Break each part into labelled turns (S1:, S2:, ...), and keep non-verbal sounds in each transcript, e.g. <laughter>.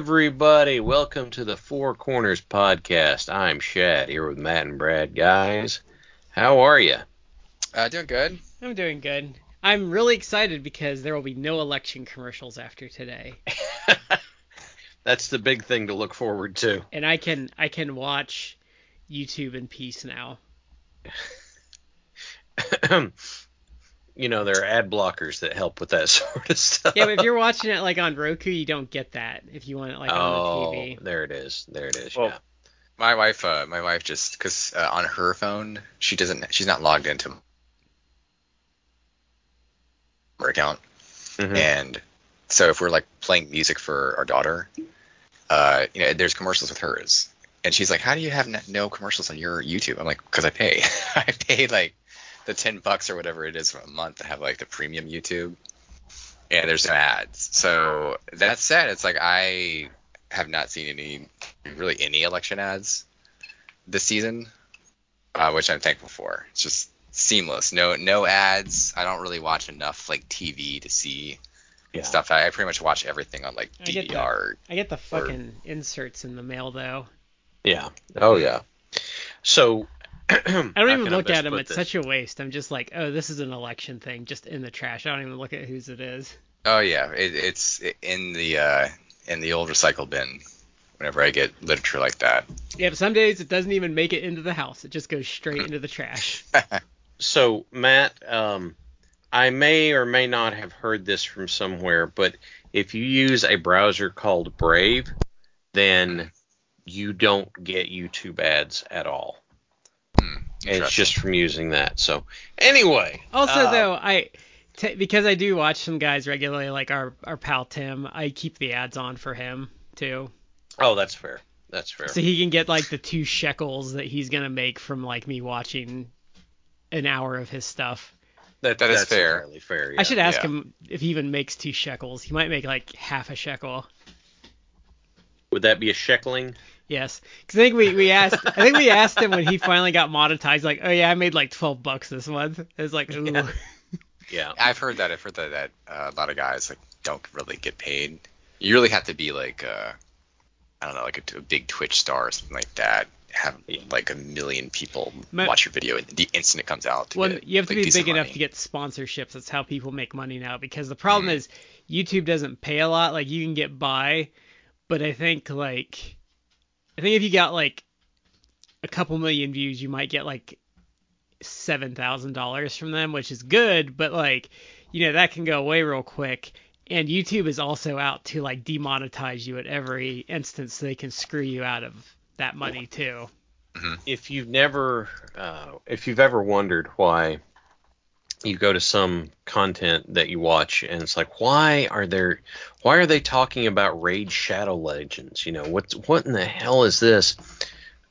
S1: Everybody. Welcome to the Four Corners Podcast. I'm Shad here with Matt and Brad. Guys, how are you?
S2: Uh, doing good.
S3: I'm doing good. I'm really excited because there will be no election commercials after today. <laughs>
S1: That's the big thing to look forward to.
S3: And I can I can watch YouTube in peace now. <clears throat> <laughs>
S1: you know, there are ad blockers that help with that <laughs> sort of stuff.
S3: Yeah, but if you're watching it like on Roku, you don't get that if you want it like
S1: oh,
S3: on the TV.
S1: Oh, there it is. There it is.
S2: Well,
S1: yeah.
S2: My wife, uh, my wife just because uh, on her phone she doesn't, she's not logged into her account,
S1: Mhm.
S2: and so if we're like playing music for our daughter, uh, you know, there's commercials with hers, and she's like, "How do you have no commercials on your YouTube?" I'm like, "Cause I pay, <laughs> I pay like the ten bucks or whatever it is for a month to have like the premium YouTube, and there's no ads." So that said, it's like I have not seen any really any election ads this season, uh, which I'm thankful for. It's just seamless. No no ads. I don't really watch enough like TV to see
S1: Yeah.
S2: stuff. I, I pretty much watch everything on like
S3: I get that.
S2: DVR.
S3: I get the fucking inserts in the mail though.
S1: Yeah. Oh yeah. So
S3: I don't even look at them. It's such a waste. I'm just like, oh, this is an election thing, just in the trash. I don't even look at whose it is.
S2: Oh yeah, it, it's in the uh, in the old recycle bin. Whenever I get literature like that.
S3: Yeah, but some days it doesn't even make it into the house. It just goes straight into the trash. <laughs>
S1: So Matt, um, I may or may not have heard this from somewhere, but if you use a browser called Brave, then you don't get YouTube ads at all. And it's just from using that. So anyway.
S3: Also,
S1: uh,
S3: though, I t- because I do watch some guys regularly, like our our pal Tim. I keep the ads on for him too,
S1: Oh, that's fair. That's fair.
S3: so he can get like the two shekels that he's gonna make from like me watching an hour of his stuff.
S1: that,
S2: that is
S1: that's
S2: fair.
S1: entirely fair.
S3: I should ask
S2: yeah.
S3: him if he even makes two shekels. He might make like half a shekel.
S1: Would that be a sheckling?
S3: Yes, because I think we, we asked I think we asked him when he finally got monetized, like, oh yeah, I made like twelve bucks this month. It was like, ooh.
S1: Yeah. Yeah.
S2: I've heard that. I've heard that, that uh, a lot of guys like don't really get paid. You really have to be like uh, I don't know, like a, a big Twitch star or something like that. Have like a million people
S3: Ma-
S2: watch your video the instant it comes out. to
S3: Well,
S2: get,
S3: you have to
S2: like,
S3: be big enough
S2: money.
S3: to get sponsorships. That's how people make money now. Because the problem
S2: Mhm.
S3: is YouTube doesn't pay a lot. Like you can get by, but I think like I think if you got like a couple million views, you might get like seven thousand dollars from them, which is good. But like you know that can go away real quick. And YouTube is also out to like demonetize you at every instance, so they can screw you out of that money too.
S1: if you've never uh, if you've ever wondered why you go to some content that you watch and it's like why are there why are they talking about raid shadow legends? You know what what in the hell is this?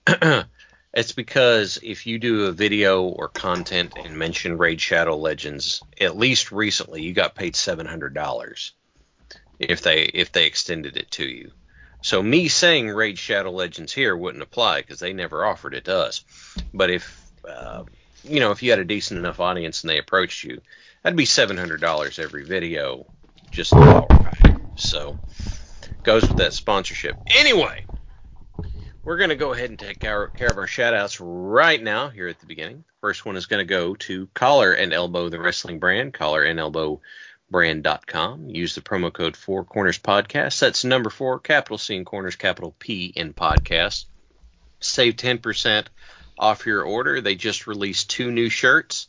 S1: <clears throat> It's because if you do a video or content and mention raid shadow legends at least recently you got paid $700 if they if they extended it to you. So me saying Raid Shadow Legends here wouldn't apply because they never offered it to us. But if uh, you know if you had a decent enough audience and they approached you, that'd be seven hundred dollars every video, just outright. So goes with that sponsorship. Anyway, we're gonna go ahead and take care, care of our shout outs right now here at the beginning. First one is gonna go to Collar and Elbow, the wrestling brand, Collar and Elbow brand.com. Use the promo code Four Corners Podcast. That's number four, capital C in Corners, capital P in Podcast. Save 10% off your order. They just released two new shirts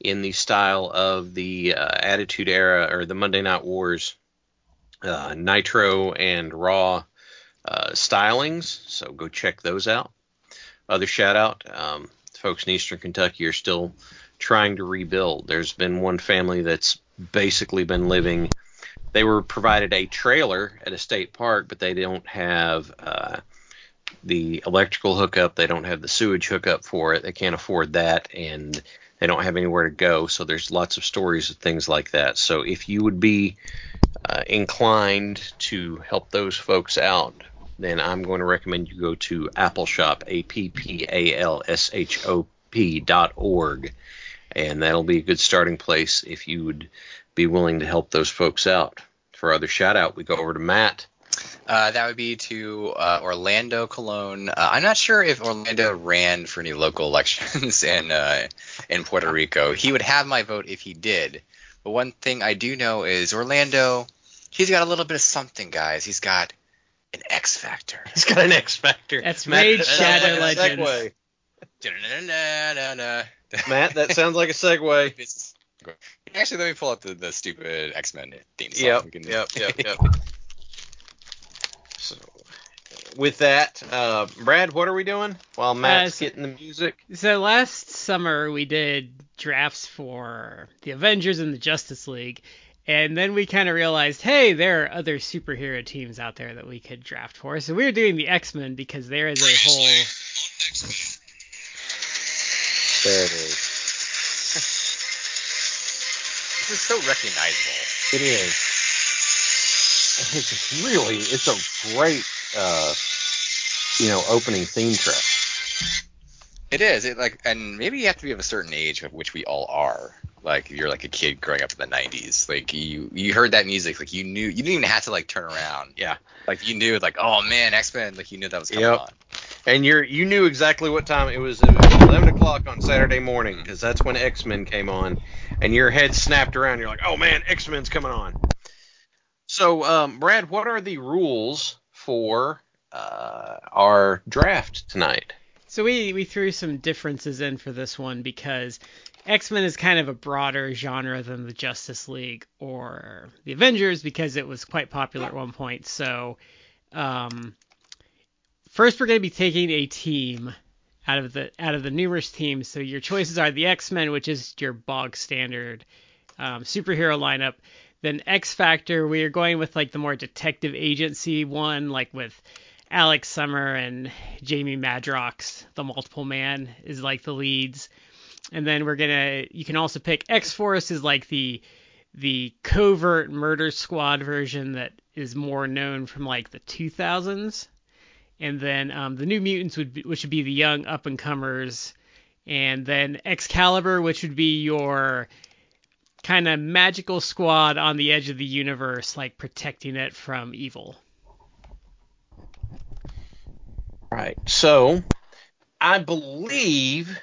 S1: in the style of the uh, Attitude Era or the Monday Night Wars uh, Nitro and Raw uh, stylings. So go check those out. Other shout out, um, folks in Eastern Kentucky are still trying to rebuild. There's been one family that's basically been living. They were provided a trailer at a state park, but they don't have uh, the electrical hookup. They don't have the sewage hookup for it. They can't afford that, and they don't have anywhere to go. So there's lots of stories of things like that. So if you would be uh, inclined to help those folks out, then I'm going to recommend you go to Appalshop, A P P A L S H O P dot org, and that'll be a good starting place if you would be willing to help those folks out. For other shout out, we go over to Matt.
S2: Uh, that would be to uh, Orlando Colon. Uh, I'm not sure if Orlando ran for any local elections <laughs> in uh, in Puerto Rico. He would have my vote if he did. But one thing I do know is Orlando. He's got a little bit of something, guys. He's got an X factor. <laughs>
S1: He's got an X factor.
S3: That's
S1: Matt,
S3: Raid Shadow
S1: like a
S3: Legends. <laughs>
S1: Matt, that sounds like a segue.
S2: Actually, let me pull up the, the stupid X Men theme song.
S1: Yep,
S2: can-
S1: yep, yep, yep. So, with that, uh, Brad, what are we doing while Matt's
S3: so-
S1: getting the music?
S3: So last summer we did drafts for the Avengers and the Justice League, and then we kind of realized, hey, there are other superhero teams out there that we could draft for. So we were doing the X Men because there is a whole.
S1: There it is.
S2: This is so recognizable.
S1: It is. <laughs> It's really, it's a great, uh, you know, opening theme track.
S2: It is. It like, and maybe you have to be of a certain age, of which we all are. Like, if you're like a kid growing up in the '90s, like you you heard that music, like you knew you didn't even have to like turn around.
S1: Yeah.
S2: Like you knew, like, oh man, X Men, like you knew that was coming
S1: Yep.
S2: on.
S1: And you're you knew exactly what time it was. It was 11 o'clock on Saturday morning because that's when X Men came on, and your head snapped around. You're like, oh man, X Men's coming on. So, um, Brad, what are the rules for uh, our draft tonight?
S3: So we we threw some differences in for this one because X Men is kind of a broader genre than the Justice League or the Avengers because it was quite popular at one point. So um, first we're going to be taking a team out of the out of the numerous teams. So your choices are the X Men, which is your bog standard um, superhero lineup. Then X Factor, we are going with like the more detective agency one, like with Alex Summer and Jamie Madrox, the multiple man, is like the leads. And then we're gonna you can also pick X Force is like the the covert murder squad version that is more known from like the 2000s. And then um, the New Mutants would be, which would be the young up and comers. And then Excalibur, which would be your kind of magical squad on the edge of the universe, like protecting it from evil.
S1: Right. So, I believe,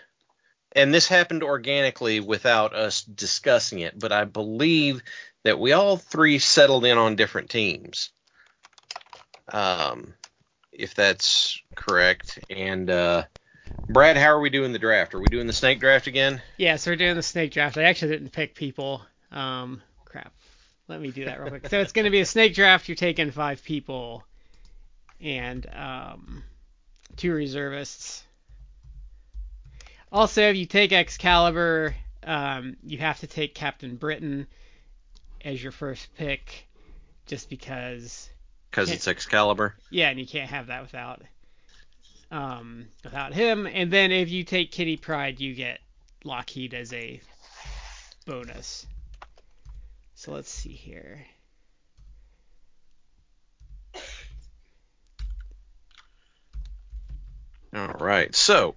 S1: and this happened organically without us discussing it, but I believe that we all three settled in on different teams. Um, if that's correct. And uh, Brad, how are we doing the draft? Are we doing the snake draft again?
S3: Yeah, so we're doing the snake draft. I actually didn't pick people. Um, crap. Let me do that real quick. So it's going to be a snake draft. You're taking five people and um, two reservists. Also, if you take Excalibur, um, you have to take Captain Britain as your first pick, just because.
S1: Because it's Excalibur.
S3: Yeah, and you can't have that without um, without him. And then if you take Kitty Pryde, you get Lockheed as a bonus. So let's see here.
S1: All right. So,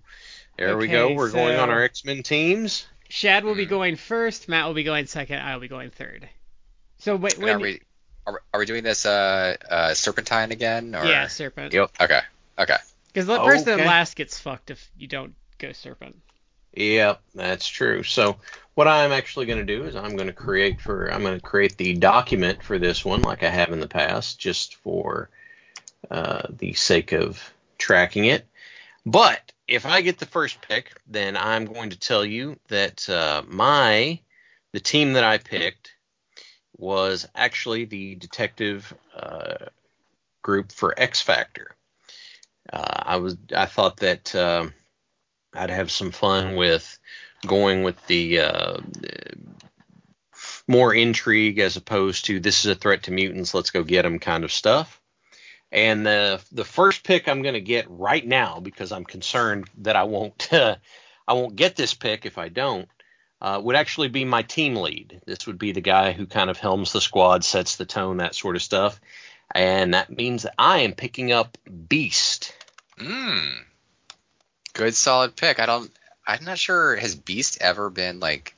S1: there we go. We're going on our X Men teams.
S3: Shad will be going first. Matt will be going second. I will be going third. So wait,
S2: And
S3: when
S2: are we are, we- are we doing this uh, uh Serpentine again? Or?
S3: yeah, Serpent.
S1: Yep.
S2: Okay. Okay.
S3: Because the person
S1: Okay.
S3: that last gets fucked if you don't go Serpent.
S1: Yep, that's true. So what I'm actually going to do is I'm going to create for I'm going to create the document for this one like I have in the past, just for uh, the sake of tracking it. But if I get the first pick, then I'm going to tell you that uh, my the team that I picked was actually the detective uh, group for X Factor. Uh, I was I thought that uh, I'd have some fun with going with the uh, more intrigue as opposed to this is a threat to mutants, let's go get them kind of stuff. And the the first pick I'm going to get right now because I'm concerned that I won't uh, <laughs> I won't get this pick if I don't uh, would actually be my team lead. This would be the guy who kind of helms the squad, sets the tone, that sort of stuff. And that means that I am picking up Beast.
S2: Mm. Good solid pick. I don't I'm not sure has Beast ever been like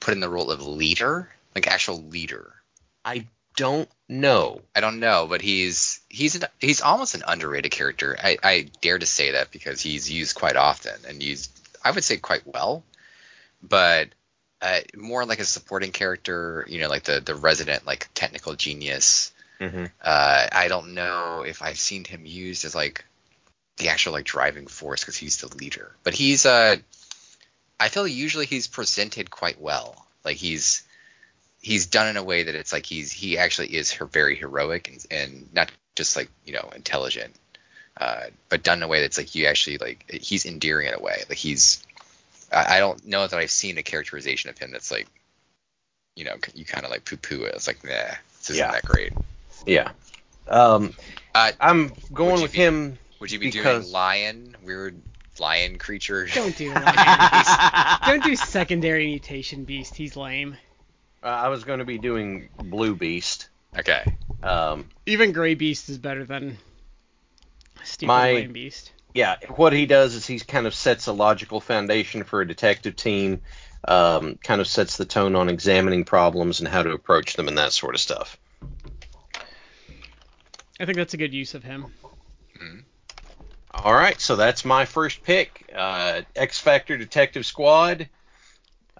S2: put in the role of leader? Like actual leader.
S1: I don't know.
S2: I don't know, but he's he's an, he's almost an underrated character. I, I dare to say that because he's used quite often and used I would say quite well but uh, more like a supporting character, you know, like the the resident like technical genius.
S1: Mm-hmm.
S2: Uh, I don't know if I've seen him used as like the actual like driving force because he's the leader, but he's uh, I feel usually he's presented quite well. Like he's he's done in a way that it's like he's he actually is her very heroic and, and not just like you know intelligent, uh, but done in a way that's like you actually like he's endearing in a way. Like he's I, I don't know that I've seen a characterization of him that's like, you know, you kind of like poo poo it. It's like, nah, this isn't
S1: Yeah.
S2: that great.
S1: Yeah. Um,
S2: Uh,
S1: I'm going with
S2: be-
S1: him.
S2: would you be
S1: Because-
S2: doing lion, weird lion creature?
S3: Don't do <laughs> lion. Don't do secondary mutation beast. He's lame.
S1: Uh, I was going to be doing Blue Beast.
S2: Okay.
S1: Um,
S3: Even Gray Beast is better than stupid
S1: My-
S3: lame beast.
S1: yeah, what he does is he kind of sets a logical foundation for a detective team, um, kind of sets the tone on examining problems and how to approach them and that sort of stuff.
S3: I think that's a good use of him.
S1: All right, so that's my first pick. Uh, X Factor Detective Squad,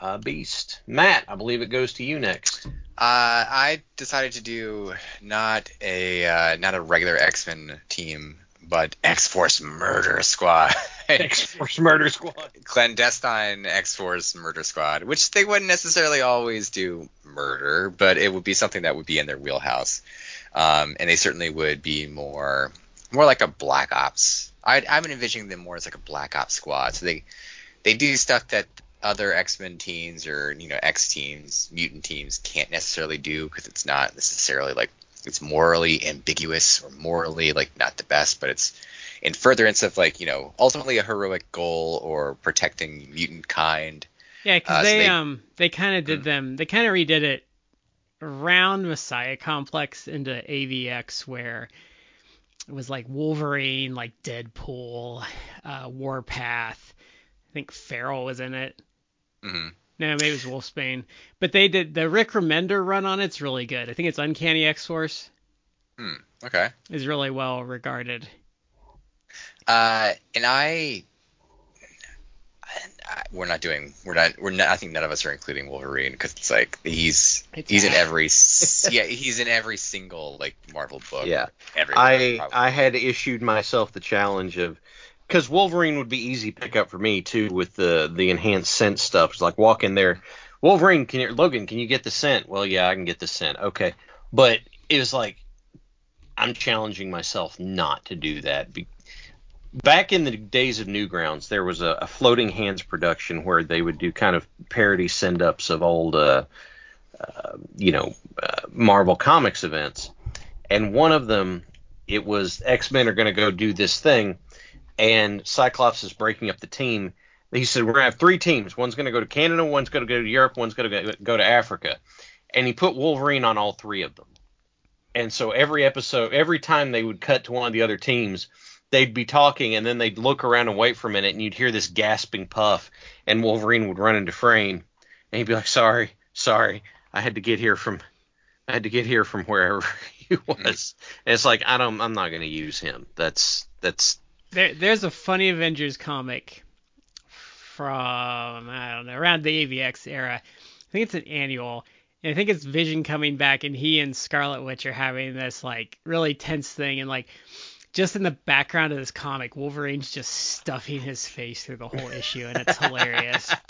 S1: uh, Beast. Matt, I believe it goes to you next.
S2: Uh, I decided to do not a uh, not a regular X Men team, but X Force Murder Squad. <laughs>
S1: X Force Murder Squad.
S2: clandestine X Force murder squad, which they wouldn't necessarily always do murder, but it would be something that would be in their wheelhouse. Um, and they certainly would be more more like a Black Ops. I, I'm envisioning them more as like a Black Ops squad. So they they do stuff that other X Men teams or you know X teams, mutant teams can't necessarily do because it's not necessarily like it's morally ambiguous or morally like not the best, but it's in furtherance of like you know ultimately a heroic goal or protecting mutant kind.
S3: Yeah, because
S2: Uh, so
S3: they,
S2: they-
S3: um they kind of did
S2: Hmm.
S3: them. They kind of redid it around Messiah Complex into AVX where it was like Wolverine, like Deadpool, uh, Warpath. I think Feral was in it.
S2: hmm
S3: No, maybe it was Wolfsbane. But they did the Rick Remender run on it's really good. I think it's Uncanny X Force
S2: Hmm. Okay.
S3: is really well regarded.
S2: Uh, and I, we're not doing, we're not, we're not. I think none of us are including Wolverine because it's like he's
S3: It's
S2: he's in every, <laughs> yeah, he's in every single like Marvel book.
S1: Yeah.
S2: Every.
S1: I
S2: probably.
S1: I had issued myself the challenge of because Wolverine would be easy pickup for me too with the the enhanced scent stuff. It's like walk in there, Wolverine, can you Logan, can you get the scent? Well, yeah, I can get the scent. Okay, but it was like I'm challenging myself not to do that. Be- Back in the days of Newgrounds, there was a, a floating hands production where they would do kind of parody send ups of old, uh, uh, you know, uh, Marvel Comics events, and one of them it was X Men are going to go do this thing, and Cyclops is breaking up the team. He said we're going to have three teams. One's going to go to Canada, one's going to go to Europe, one's going to go to Africa, and he put Wolverine on all three of them. And so every episode, every time they would cut to one of the other teams, they'd be talking, and then they'd look around and wait for a minute, and you'd hear this gasping puff, and Wolverine would run into frame, and he'd be like, "Sorry, sorry, I had to get here from, I had to get here from wherever <laughs> he was." And it's like I don't, I'm not going to use him. That's that's
S3: There, there's a funny Avengers comic from I don't know around the AVX era. I think it's an annual. And I think it's Vision coming back, and he and Scarlet Witch are having this like really tense thing, and like just in the background of this comic, Wolverine's just stuffing his face through the whole issue, and it's hilarious. <laughs>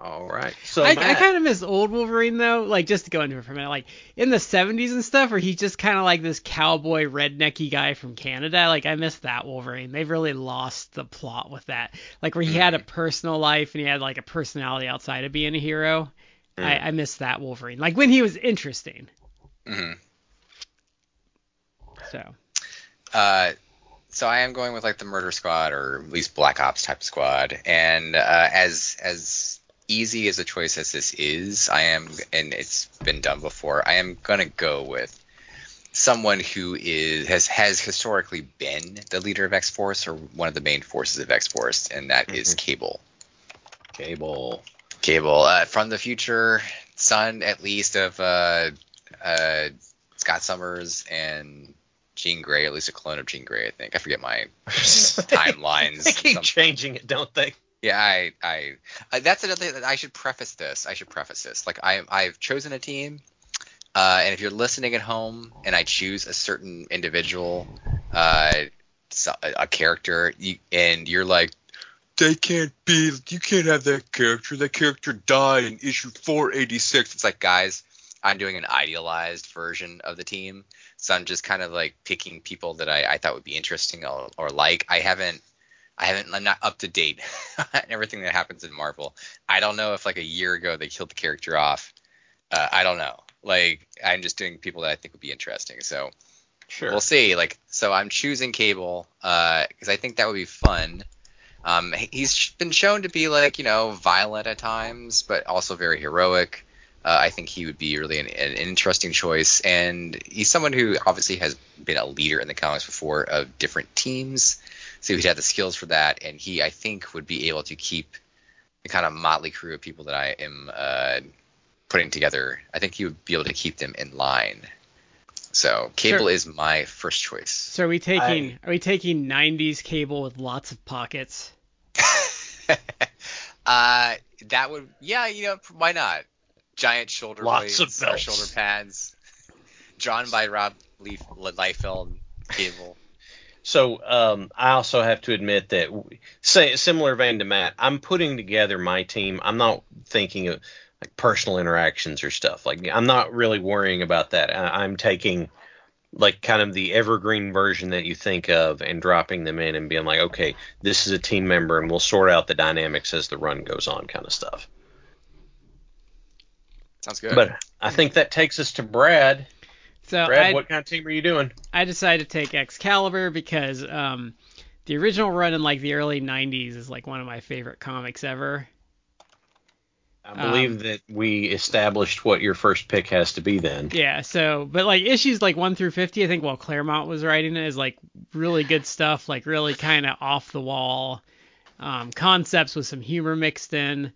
S4: All right. So
S3: I, I kind of miss old Wolverine though. Like just to go into it for a minute, like in the 70s and stuff, where he's just kind of like this cowboy rednecky guy from Canada. Like I miss that Wolverine. They've really lost the plot with that. Like where he had a personal life and he had like a personality outside of being a hero. I, I miss that Wolverine. Like when he was interesting.
S2: hmm
S3: So
S2: Uh, so I am going with like the Murder Squad or at least Black Ops type squad, and uh, as as easy as a choice as this is, I am, and it's been done before. I am gonna go with someone who is has has historically been the leader of X Force or one of the main forces of X Force, and that is
S4: Mhm.
S2: Cable.
S4: Cable.
S2: Cable uh, from the future, son at least of uh, uh, Scott Summers and Jean Grey, at least a clone of Jean Grey, I think. I forget my <laughs> timelines.
S4: They keep changing it, don't they?
S2: yeah, I, I, uh, that's another thing that I should preface this. I should preface this. Like I, I've chosen a team, uh, and if you're listening at home, and I choose a certain individual, uh, a, a character, you, and you're like, they can't be, you can't have that character. That character died in issue 486. It's like, guys, I'm doing an idealized version of the team, so I'm just kind of like picking people that I, I thought would be interesting or, or like. I haven't I haven't. I'm not up to date <laughs> on everything that happens in Marvel. I don't know if like a year ago they killed the character off. Uh, I don't know. Like I'm just doing people that I think would be interesting. So
S4: Sure.
S2: we'll see. Like so, I'm choosing Cable because I think that would be fun. Um, he's been shown to be like you know violent at times, but also very heroic. Uh, I think he would be really an, an interesting choice, and he's someone who obviously has been a leader in the comics before of different teams, so he'd have the skills for that, and he I think would be able to keep the kind of motley crew of people that I am uh, putting together. I think he would be able to keep them in line. So Cable
S3: Sure.
S2: is my first choice.
S3: so are we taking are we taking 90s cable with lots of pockets? <laughs>
S2: uh, that would, yeah, you know, why not? Giant shoulder
S4: Lots of
S2: blades or
S4: belts.
S2: shoulder pads, drawn by Rob Leif- Liefeld. Cable.
S4: So um, I also have to admit that, say similar vein to Matt, I'm putting together my team. I'm not thinking of like personal interactions or stuff. Like I'm not really worrying about that. I, I'm taking like kind of the evergreen version that you think of and dropping them in and being like, okay, this is a team member and we'll sort out the dynamics as the run goes on, kind of stuff.
S2: Sounds good.
S4: But I think that takes us to Brad.
S3: So
S4: Brad,
S3: I
S4: what kind of team are you doing?
S3: I decided to take Excalibur because um the original run in like the early 90s is like one of my favorite comics ever.
S4: I believe
S3: Um,
S4: that we established what your first pick has to be then.
S3: Yeah, so but like issues like 1 through 50 I think while Claremont was writing it is like really good stuff, like really kind of off the wall um concepts with some humor mixed in.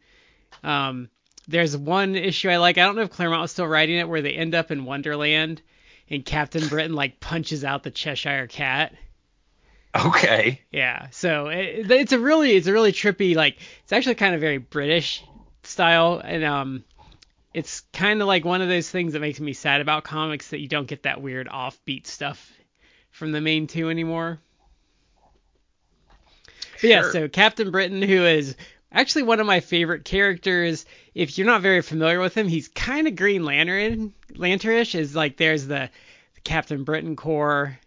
S3: Um there's one issue I like. I don't know if Claremont was still writing it where they end up in Wonderland and Captain Britain like punches out the Cheshire cat.
S4: Okay.
S3: Yeah, so it, it's a really it's a really trippy like it's actually kind of very British style and um it's kind of like one of those things that makes me sad about comics that you don't get that weird offbeat stuff from the main two anymore. But yeah,
S4: Sure.
S3: so Captain Britain who is actually one of my favorite characters. If you're not very familiar with him, he's kind of Green Lantern lanternish is like there's the, the Captain Britain Corps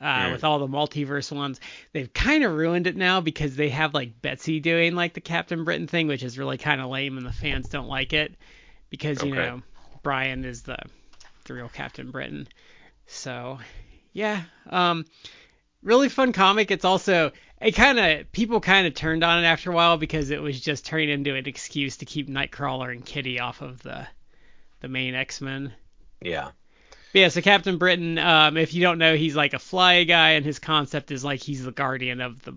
S3: uh, with all the multiverse ones. They've kind of ruined it now because they have like Betsy doing like the Captain Britain thing, which is really kind of lame, and the fans don't like it because you
S4: Okay.
S3: know Brian is the the real Captain Britain. So yeah, um, really fun comic. It's also it kind of people kind of turned on it after a while because it was just turning into an excuse to keep Nightcrawler and Kitty off of the the main X Men.
S4: Yeah.
S3: But yeah, so Captain Britain, um, if you don't know, he's like a fly guy, and his concept is like he's the guardian of the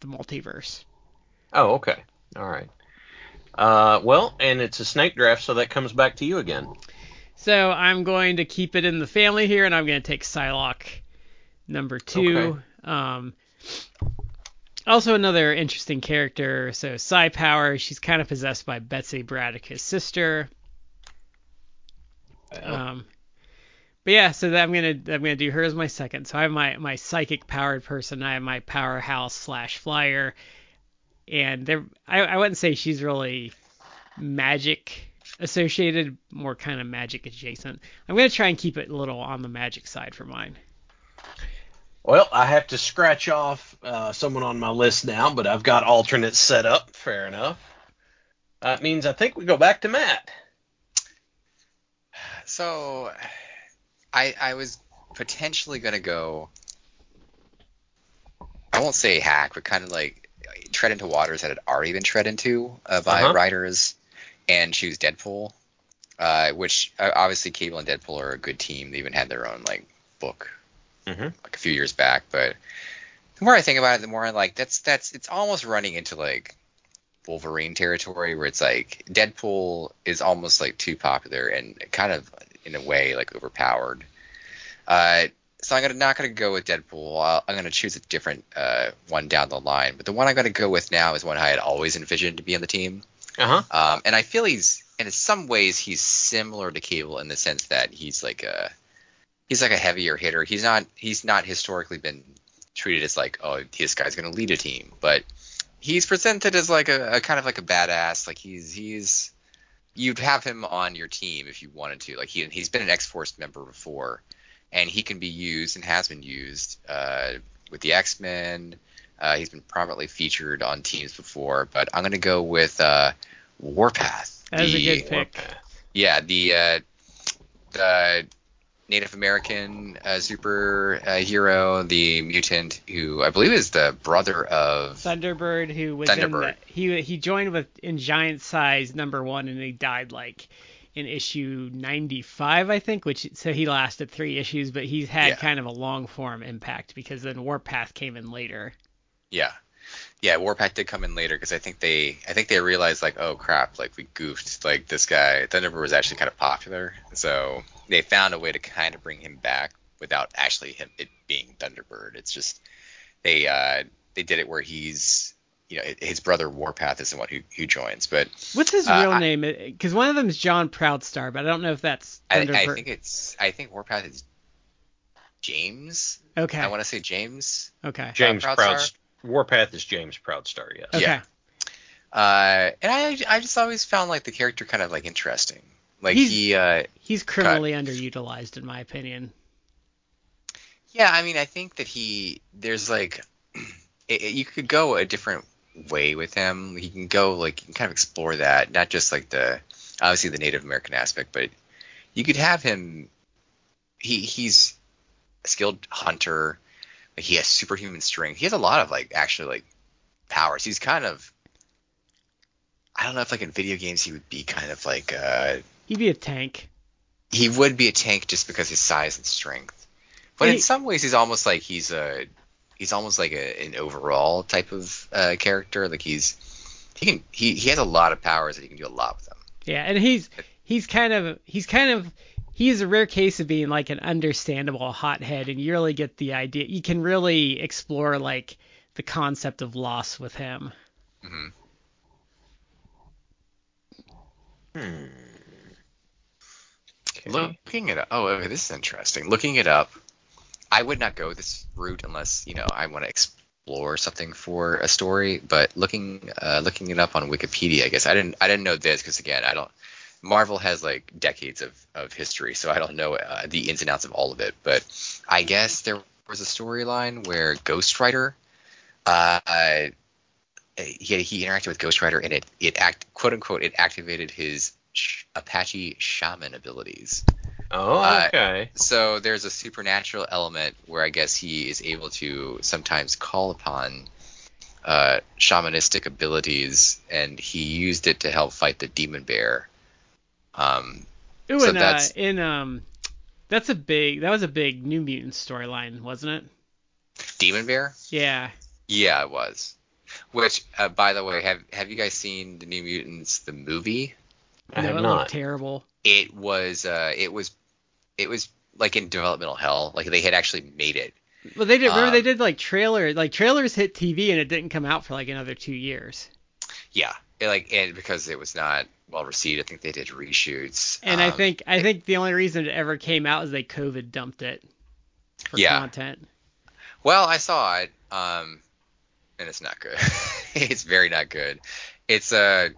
S3: the multiverse.
S4: Oh, okay. All right. Uh, well, and it's a snake draft, so that comes back to you again.
S3: So I'm going to keep it in the family here, and I'm going to take Psylocke number two.
S4: Okay.
S3: Um, also another interesting character. So Psy Power, she's kind of possessed by Betsy Braddock, his sister. Um, but yeah, so that I'm gonna I'm gonna do her as my second. So I have my my psychic powered person. I have my powerhouse slash flyer, and there I I wouldn't say she's really magic associated, more kind of magic adjacent. I'm gonna try and keep it a little on the magic side for mine.
S1: Well, I have to scratch off uh, someone on my list now, but I've got alternates set up. Fair enough. That means I think we go back to Matt.
S2: So, I I was potentially gonna go. I won't say hack, but kind of like tread into waters that had already been tread into uh, by
S1: Uh-huh.
S2: writers, and choose Deadpool. Uh, which uh, obviously Cable and Deadpool are a good team. They even had their own like book
S1: Mhm.
S2: like a few years back. But the more I think about it, the more I'm like that's that's it's almost running into like Wolverine territory where it's like Deadpool is almost like too popular and kind of in a way like overpowered. Uh, so I'm gonna not gonna go with Deadpool. I'll, I'm gonna choose a different uh, one down the line. But the one I'm gonna go with now is one I had always envisioned to be on the team.
S1: Uh huh.
S2: Um, and I feel he's, and in some ways, he's similar to Cable in the sense that he's like a, he's like a heavier hitter. He's not, he's not historically been treated as like, oh, this guy's gonna lead a team, but he's presented as like a, a kind of like a badass. Like he's, he's, you'd have him on your team if you wanted to. Like he, he's been an X Force member before, and he can be used and has been used uh, with the X Men. Uh, he's been prominently featured on teams before, but I'm gonna go with uh, Warpath.
S3: That is a good pick.
S2: Yeah, the uh, the Native American uh, super uh, hero, the mutant who I believe is the brother of.
S3: Thunderbird, who was in the,
S2: Thunderbird.
S3: he he joined with in Giant Size number one, and he died like in issue 95, I think. Which so he lasted three issues, but he's had
S2: Yeah.
S3: kind of a long form impact because then Warpath came in later.
S2: Yeah, yeah. Warpath did come in later because I think they I think they realized like oh crap like we goofed like this guy Thunderbird was actually kind of popular so they found a way to kind of bring him back without actually him it being Thunderbird. It's just they uh they did it where he's you know his brother Warpath is the one who who joins but
S3: What's his
S2: Uh,
S3: real
S2: I-
S3: name? Because one of them is John Proudstar, but I don't know if that's
S2: I,
S3: Thunderbird.
S2: I think it's I think Warpath is James.
S3: okay.
S2: I want to say James.
S3: okay.
S1: James
S2: Proudstar?
S1: Proud. Warpath is James Proudstar. Yes.
S3: Okay.
S2: Yeah. Uh, and I I just always found like the character kind of like interesting. Like
S3: He's-
S2: he uh
S3: He's criminally underutilized, in my opinion.
S2: yeah, I mean I think that he there's like <clears throat> it, it- you could go a different way with him. He can go like you can kind of explore that, not just like the obviously the Native American aspect, but you could have him. He he's a skilled hunter. He has superhuman strength. He has a lot of like actually like powers. He's kind of I don't know if like in video games he would be kind of like uh
S3: He'd be a tank.
S2: he would be a tank just because his size and strength. But
S3: He-
S2: in some ways, he's almost like he's a he's almost like a, an overall type of uh, character. Like he's he can he, he has a lot of powers and he can do a lot with them.
S3: Yeah, and he's he's kind of he's kind of he's a rare case of being like an understandable hothead, and you really get the idea. You can really explore like the concept of loss with him.
S2: hmm
S1: Hmm. Okay.
S2: Looking it up. Oh, okay, this is interesting. Looking it up, I would not go this route unless you know I want to explore something for a story. But looking uh, looking it up on Wikipedia, I guess I didn't I didn't know this because again I don't. Marvel has like decades of, of history, so I don't know uh, the ins and outs of all of it. But I guess there was a storyline where Ghost Rider, uh, he, he interacted with Ghost Rider, and it it act quote unquote it activated his sh- Apache shaman abilities.
S1: Oh,
S2: Uh,
S1: okay.
S2: So there's a supernatural element where I guess he is able to sometimes call upon uh, shamanistic abilities, and he used it to help fight the demon bear. Um,
S3: Ooh,
S2: So
S3: and uh,
S2: that's-
S3: in um, that's a big that was a big New Mutant storyline, wasn't it?
S2: demon bear?
S3: Yeah.
S2: Yeah, it was. Which, uh, by the way, have have you guys seen the New Mutants the movie?
S1: I
S3: no,
S1: have
S3: it
S1: not.
S3: looked terrible.
S2: It was uh, it was it was like in developmental hell. Like they had actually made it.
S3: Well, they did. Remember
S2: Um,
S3: they did like trailer, like trailers hit TV, and it didn't come out for like another two years.
S2: Yeah, it, like and because it was not well received, I think they did reshoots.
S3: And I
S2: Um,
S3: think I think the only reason it ever came out is they COVID dumped it for
S2: Yeah.
S3: content.
S2: Well, I saw it, um, and it's not good. <laughs> it's very not good. It's uh,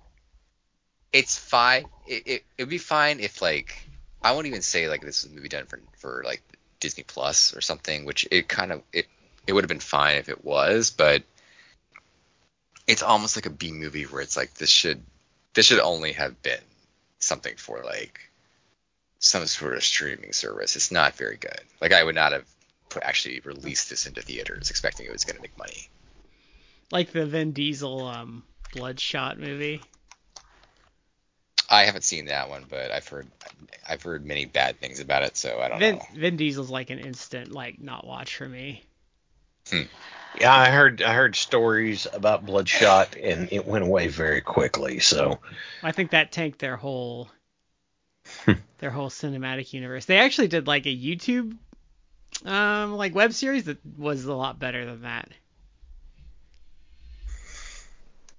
S2: it's fine. It, it it'd be fine if like I won't even say like this is a movie done for for like Disney Plus or something, which it kind of it it would have been fine if it was, but it's almost like a B movie where it's like this should this should only have been something for like some sort of streaming service. It's not very good. Like I would not have put, actually released this into theaters expecting it was going to make money.
S3: Like the Vin Diesel um, Bloodshot movie.
S2: I haven't seen that one, but I've heard I've heard many bad things about it, so I don't
S3: Vin,
S2: know.
S3: Vin Diesel's like an instant like not watch for me.
S1: Yeah, I heard I heard stories about Bloodshot, and it went away very quickly. So
S3: I think that tanked their whole their whole cinematic universe. They actually did like a YouTube um like web series that was a lot better than that.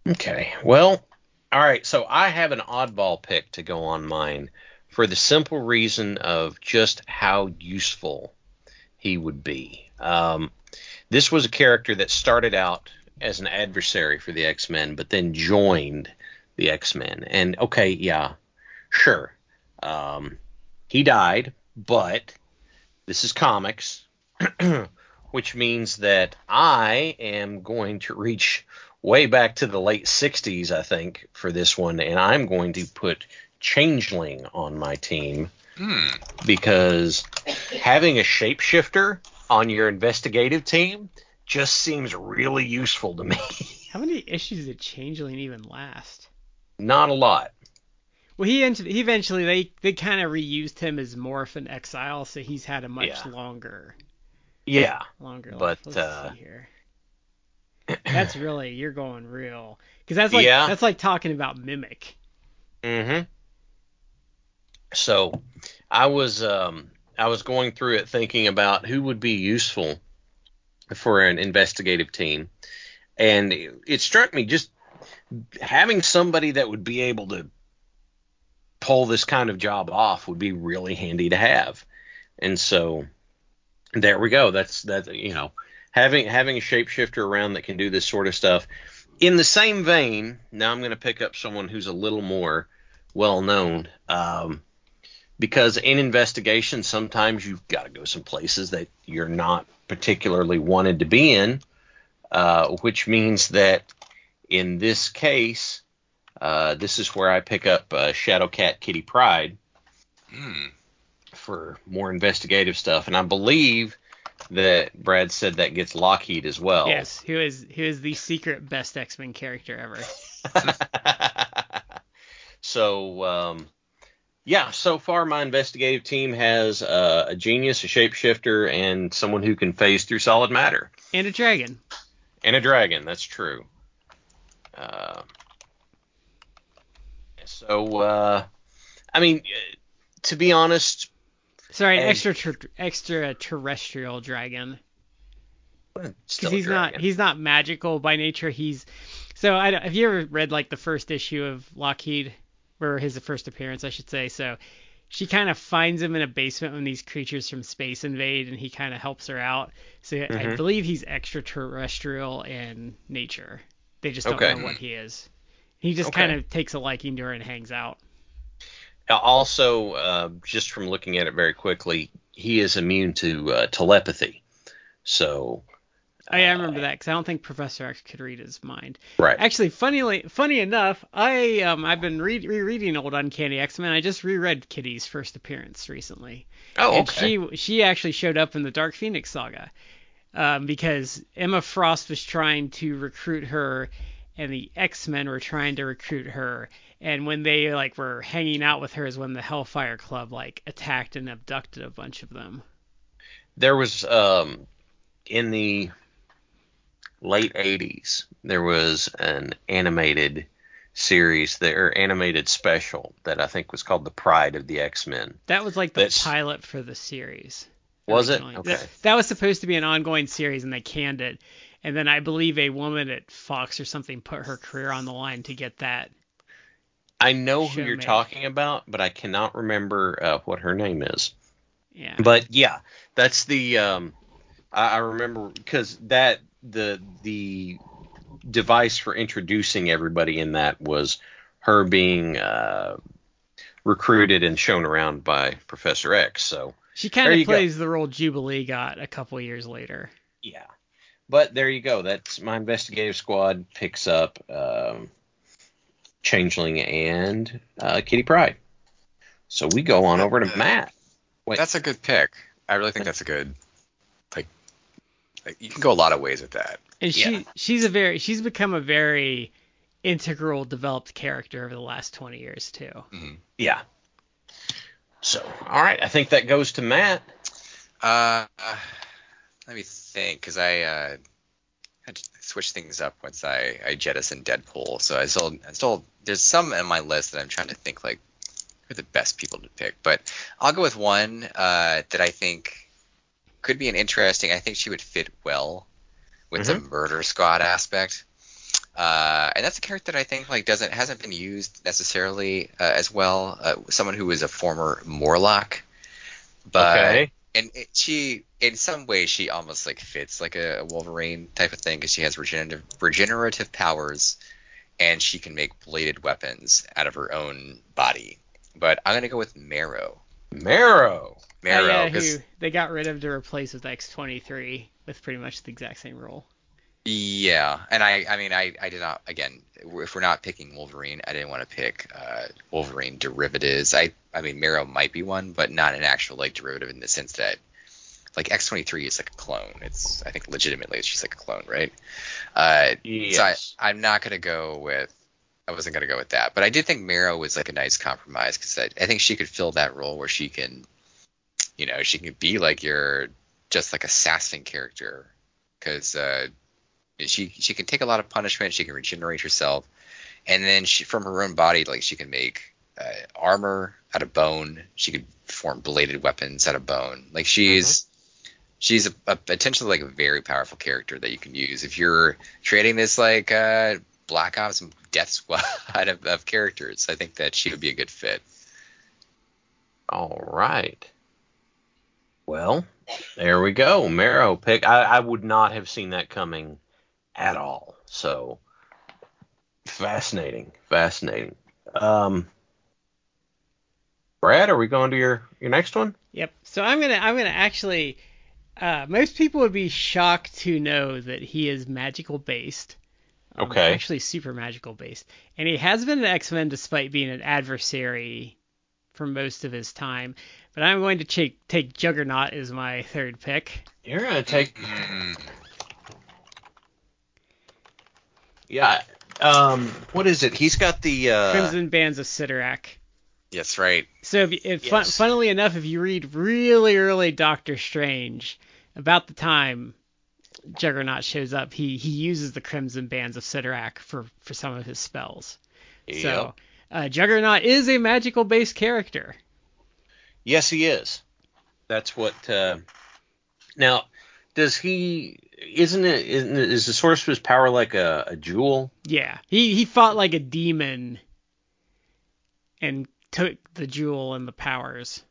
S1: Okay. Well, all right. So I have an oddball pick to go on mine for the simple reason of just how useful he would be. Um, this was a character that started out as an adversary for the X Men, but then joined the X Men. And okay, yeah, sure. Um, he died, but this is comics, <clears throat> which means that I am going to reach way back to the late 60s, I think, for this one, and I'm going to put Changeling on my team
S2: Hmm.
S1: because having a shapeshifter on your investigative team just seems really useful to me. <laughs>
S3: How many issues did Changeling even last?
S1: Not a lot.
S3: Well, he he eventually they they kind of reused him as Morph in Exile, so he's had a much
S1: Yeah.
S3: longer
S1: Yeah.
S3: longer.
S1: But,
S3: life. Let's
S1: uh,
S3: see here. That's really you're going real because that's like
S1: Yeah.
S3: that's like talking about mimic.
S1: Mm-hmm. So I was um I was going through it thinking about who would be useful for an investigative team. And it, struck me just having somebody that would be able to pull this kind of job off would be really handy to have. And so there we go. That's that you know, having having a shapeshifter around that can do this sort of stuff. In the same vein, now I'm going to pick up someone who's a little more well known. Um, because in investigation, sometimes you've got to go some places that you're not particularly wanted to be in, uh, which means that in this case, uh, this is where I pick up uh, Shadowcat Kitty Pryde
S2: Hmm.
S1: for more investigative stuff, and I believe that Brad said that gets Lockheed as well.
S3: Yes, who is who is the secret best X Men character ever. <laughs>
S1: so um, yeah, so far my investigative team has uh, a genius, a shapeshifter, and someone who can phase through solid matter,
S3: And a dragon.
S1: and a dragon. That's true. Uh, so uh, I mean, uh, to be honest,
S3: Sorry, an
S1: And-
S3: extra ter- extraterrestrial dragon. Because he's not he's not magical by nature. He's so I don't, have you ever read like the first issue of Lockheed, or his first appearance, I should say. So she kind of finds him in a basement when these creatures from space invade, and he kind of helps her out. So I
S1: Mhm.
S3: believe he's extraterrestrial in nature. They just don't
S1: Okay.
S3: know what he is. He just
S1: Okay.
S3: kind of takes a liking to her and hangs out.
S1: Also, uh, just from looking at it very quickly, he is immune to uh, telepathy. So
S3: Oh yeah, I remember that because I don't think Professor X could read his mind.
S1: right.
S3: Actually, funnily, funny enough, I um I've been re- rereading old Uncanny X Men. I just reread Kitty's first appearance recently,
S1: oh,
S3: and
S1: okay.
S3: she she actually showed up in the Dark Phoenix saga, um because Emma Frost was trying to recruit her, and the X Men were trying to recruit her, and when they like were hanging out with her is when the Hellfire Club like attacked and abducted a bunch of them.
S1: there was um in the late 80s there was an animated series there animated special that I think was called The Pride of the X-Men.
S3: That was like the
S1: That's-
S3: pilot for the series.
S1: Was it? Okay.
S3: That, that was supposed to be an ongoing series, and they canned it. and then I believe a woman at Fox or something put her career on the line to get that.
S1: I know who you're
S3: Showmate.
S1: talking about, but I cannot remember uh, what her name is.
S3: Yeah.
S1: But yeah, that's the um, I, I remember because that the the device for introducing everybody in that was her being uh, recruited and shown around by Professor X. So
S3: she kind of
S1: you go.
S3: plays the role Jubilee got a couple years later.
S1: yeah, but there you go. That's my investigative squad picks up um, Changeling and uh, Kitty Pryde. So we go on over to Matt. Wait.
S2: That's a good pick. I really think that's a good like, like you can go a lot of ways with that.
S3: And she
S1: Yeah.
S3: she's a very she's become a very integral developed character over the last 20 years too.
S1: Yeah. So, all right, I think that goes to Matt.
S2: Uh, let me think, because I uh, had to switch things up once I, I jettisoned Deadpool. So I still, I still, there's some on my list that I'm trying to think like who are the best people to pick. But I'll go with one uh, that I think could be an interesting. I think she would fit well with the murder squad aspect. Uh, and that's a character that I think like doesn't hasn't been used necessarily uh, as well. Uh, someone who is a former Morlock, but
S1: Okay.
S2: and it, she in some ways she almost like fits like a, a Wolverine type of thing because she has regenerative regenerative powers and she can make bladed weapons out of her own body. But I'm gonna go with Marrow.
S1: Marrow.
S2: Marrow,
S3: Uh, yeah,
S2: 'cause-
S3: who they got rid of to replace with X23 with pretty much the exact same role.
S2: Yeah, and I, I mean, I, I did not. Again, if we're not picking Wolverine, I didn't want to pick uh, Wolverine derivatives. I, I mean, Marrow might be one, but not an actual like derivative in the sense that, like X23 is like a clone. It's, I think, legitimately, it's just like a clone, right? Uh, So I, I'm not gonna go with. I wasn't gonna go with that, but I did think Marrow was like a nice compromise because I, I think she could fill that role where she can, you know, she can be like your just like assassin character because uh, she she can take a lot of punishment. She can regenerate herself, and then she from her own body, like she can make uh, armor out of bone. She could form bladed weapons out of bone. Like she's she's a, a potentially like a very powerful character that you can use if you're creating this like uh, Black Ops and Death Squad <laughs> of, of characters. I think that she would be a good fit.
S1: All right. Well, there we go. Marrow pick. I, I would not have seen that coming at all. So fascinating. Fascinating. Um, Brad, are we going to your, your next one?
S3: Yep. So I'm gonna I'm gonna actually uh, most people would be shocked to know that he is magical based. Um,
S1: Okay.
S3: Actually, super magical based, and he has been an X Men despite being an adversary for most of his time. But I'm going to take take Juggernaut as my third pick.
S1: You're gonna take. Yeah. Um. What is it? He's got the. Uh,
S3: Crimson Bands of Cyttorak.
S2: Yes, right.
S3: So, if, if fun, funnily enough, if you read really early Doctor Strange, about the time Juggernaut shows up, he he uses the Crimson Bands of Cyttorak for for some of his spells. So, uh, Juggernaut is a magical based character.
S1: Yes, he is. That's what. Uh, now, does he? Isn't it? Isn't it, is the source of his power like a, a jewel?
S3: Yeah, he he fought like a demon and took the jewel and the powers.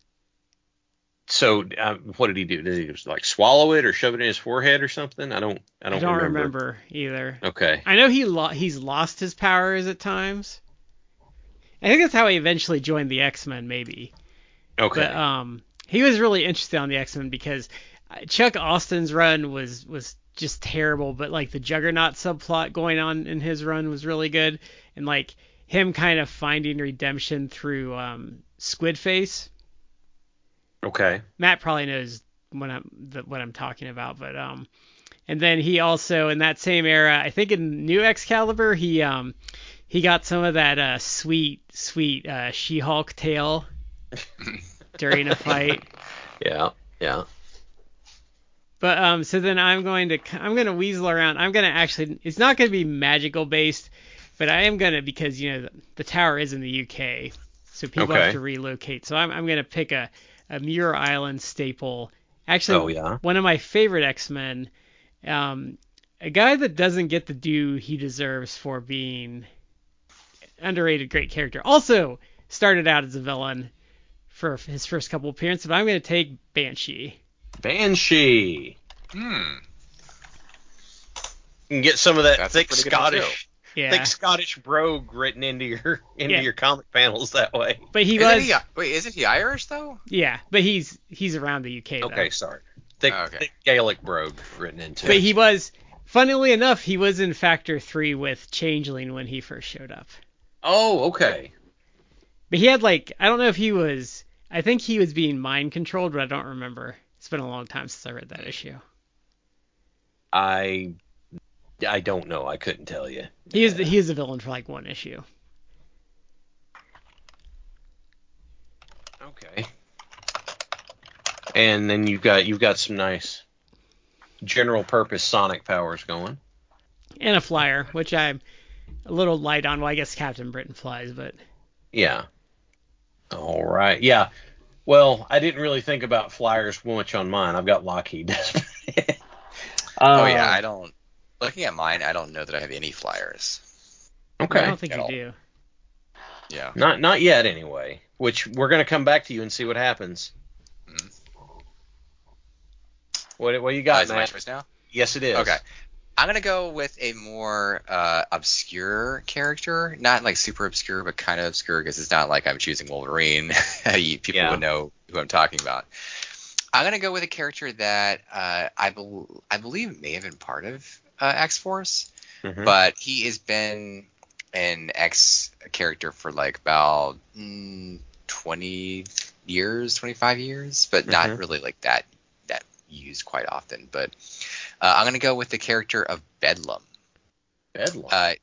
S1: So, um, what did he do? Did he just like swallow it or shove it in his forehead or something? I don't. I
S3: I
S1: don't,
S3: don't
S1: remember.
S3: remember either.
S1: Okay.
S3: I know he lo- he's lost his powers at times. I think that's how he eventually joined the X Men, maybe.
S1: Okay.
S3: But um, he was really interested on the X Men because uh, Chuck Austin's run was was just terrible, but like the Juggernaut subplot going on in his run was really good, and like him kind of finding redemption through um, Squid Face.
S1: Okay.
S3: Matt probably knows what I'm the, what I'm talking about, but um, and then he also in that same era, I think in New Excalibur, he um he got some of that uh sweet sweet uh She-Hulk tail <laughs> during a fight.
S1: Yeah. Yeah.
S3: But um, so then I'm going to I'm going to weasel around. I'm going to actually it's not going to be magical based, but I am going to because you know the, the tower is in the UK, so people
S1: Okay.
S3: have to relocate. So I'm I'm going to pick a a Muir Island staple. Actually,
S1: Oh, yeah?
S3: one of my favorite X Men, um, a guy that doesn't get the due he deserves for being underrated great character. Also started out as a villain for his first couple appearances, but I'm going to take Banshee.
S1: Banshee.
S2: Hmm.
S1: You can get some of that
S2: That's
S1: thick
S2: pretty good one,
S1: Scottish,
S3: Yeah,
S1: thick Scottish brogue written into your <laughs> into
S3: Yeah.
S1: your comic panels that way.
S3: but he
S2: Isn't
S3: was
S2: he, uh, wait, isn't he Irish though?
S3: yeah, but he's he's around the UK though.
S1: Okay, sorry. Thick,
S2: Oh, okay.
S1: thick Gaelic brogue written into
S3: But
S1: it.
S3: he was, funnily enough, he was in Factor 3 with Changeling when he first showed up.
S1: Oh, okay.
S3: But he had, like, I don't know if he was, I think he was being mind controlled, but I don't remember. It's been a long time since I read that issue.
S1: I I don't know. I couldn't tell you.
S3: He is, he is a villain for, like, one issue.
S1: Okay. And then you've got you've got some nice general purpose sonic powers going.
S3: And a flyer, which I'm a little light on. Well, I guess Captain Britain flies, but
S1: Yeah. All right. Yeah. Well, I didn't really think about flyers much on mine. I've got Lockheed. <laughs>
S2: Oh
S1: Uh,
S2: yeah, I don't. Looking at mine, I don't know that I have any flyers.
S1: Okay.
S3: I don't think you
S2: all.
S3: do.
S2: Yeah.
S1: Not not yet anyway. Which we're gonna come back to you and see what happens.
S2: Mhm.
S1: What what you
S2: Uh,
S1: got,
S2: is it my choice now?
S1: Yes, it is.
S2: Okay. I'm gonna go with a more uh, obscure character, not like super obscure, but kind of obscure because it's not like I'm choosing Wolverine. <laughs> People
S1: Yeah.
S2: would know who I'm talking about. I'm gonna go with a character that uh, I, bel I believe may have been part of uh, X Force,
S1: Mhm.
S2: but he has been an X character for like about mm, 20 years, 25 years, but
S1: Mhm.
S2: not really like that that used quite often. But uh, I'm gonna go with the character of Bedlam.
S1: Bedlam.
S2: Uh,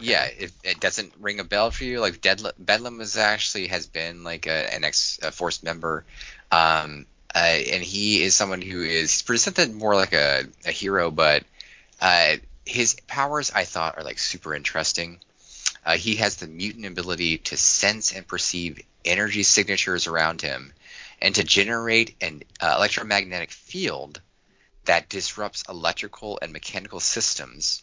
S2: yeah, if it doesn't ring a bell for you, like Deadla- Bedlam is actually has been like a, an X Force member, um, uh, and he is someone who is presented more like a, a hero, but uh, his powers I thought are like super interesting. Uh, he has the mutant ability to sense and perceive energy signatures around him, and to generate an uh, electromagnetic field that disrupts electrical and mechanical systems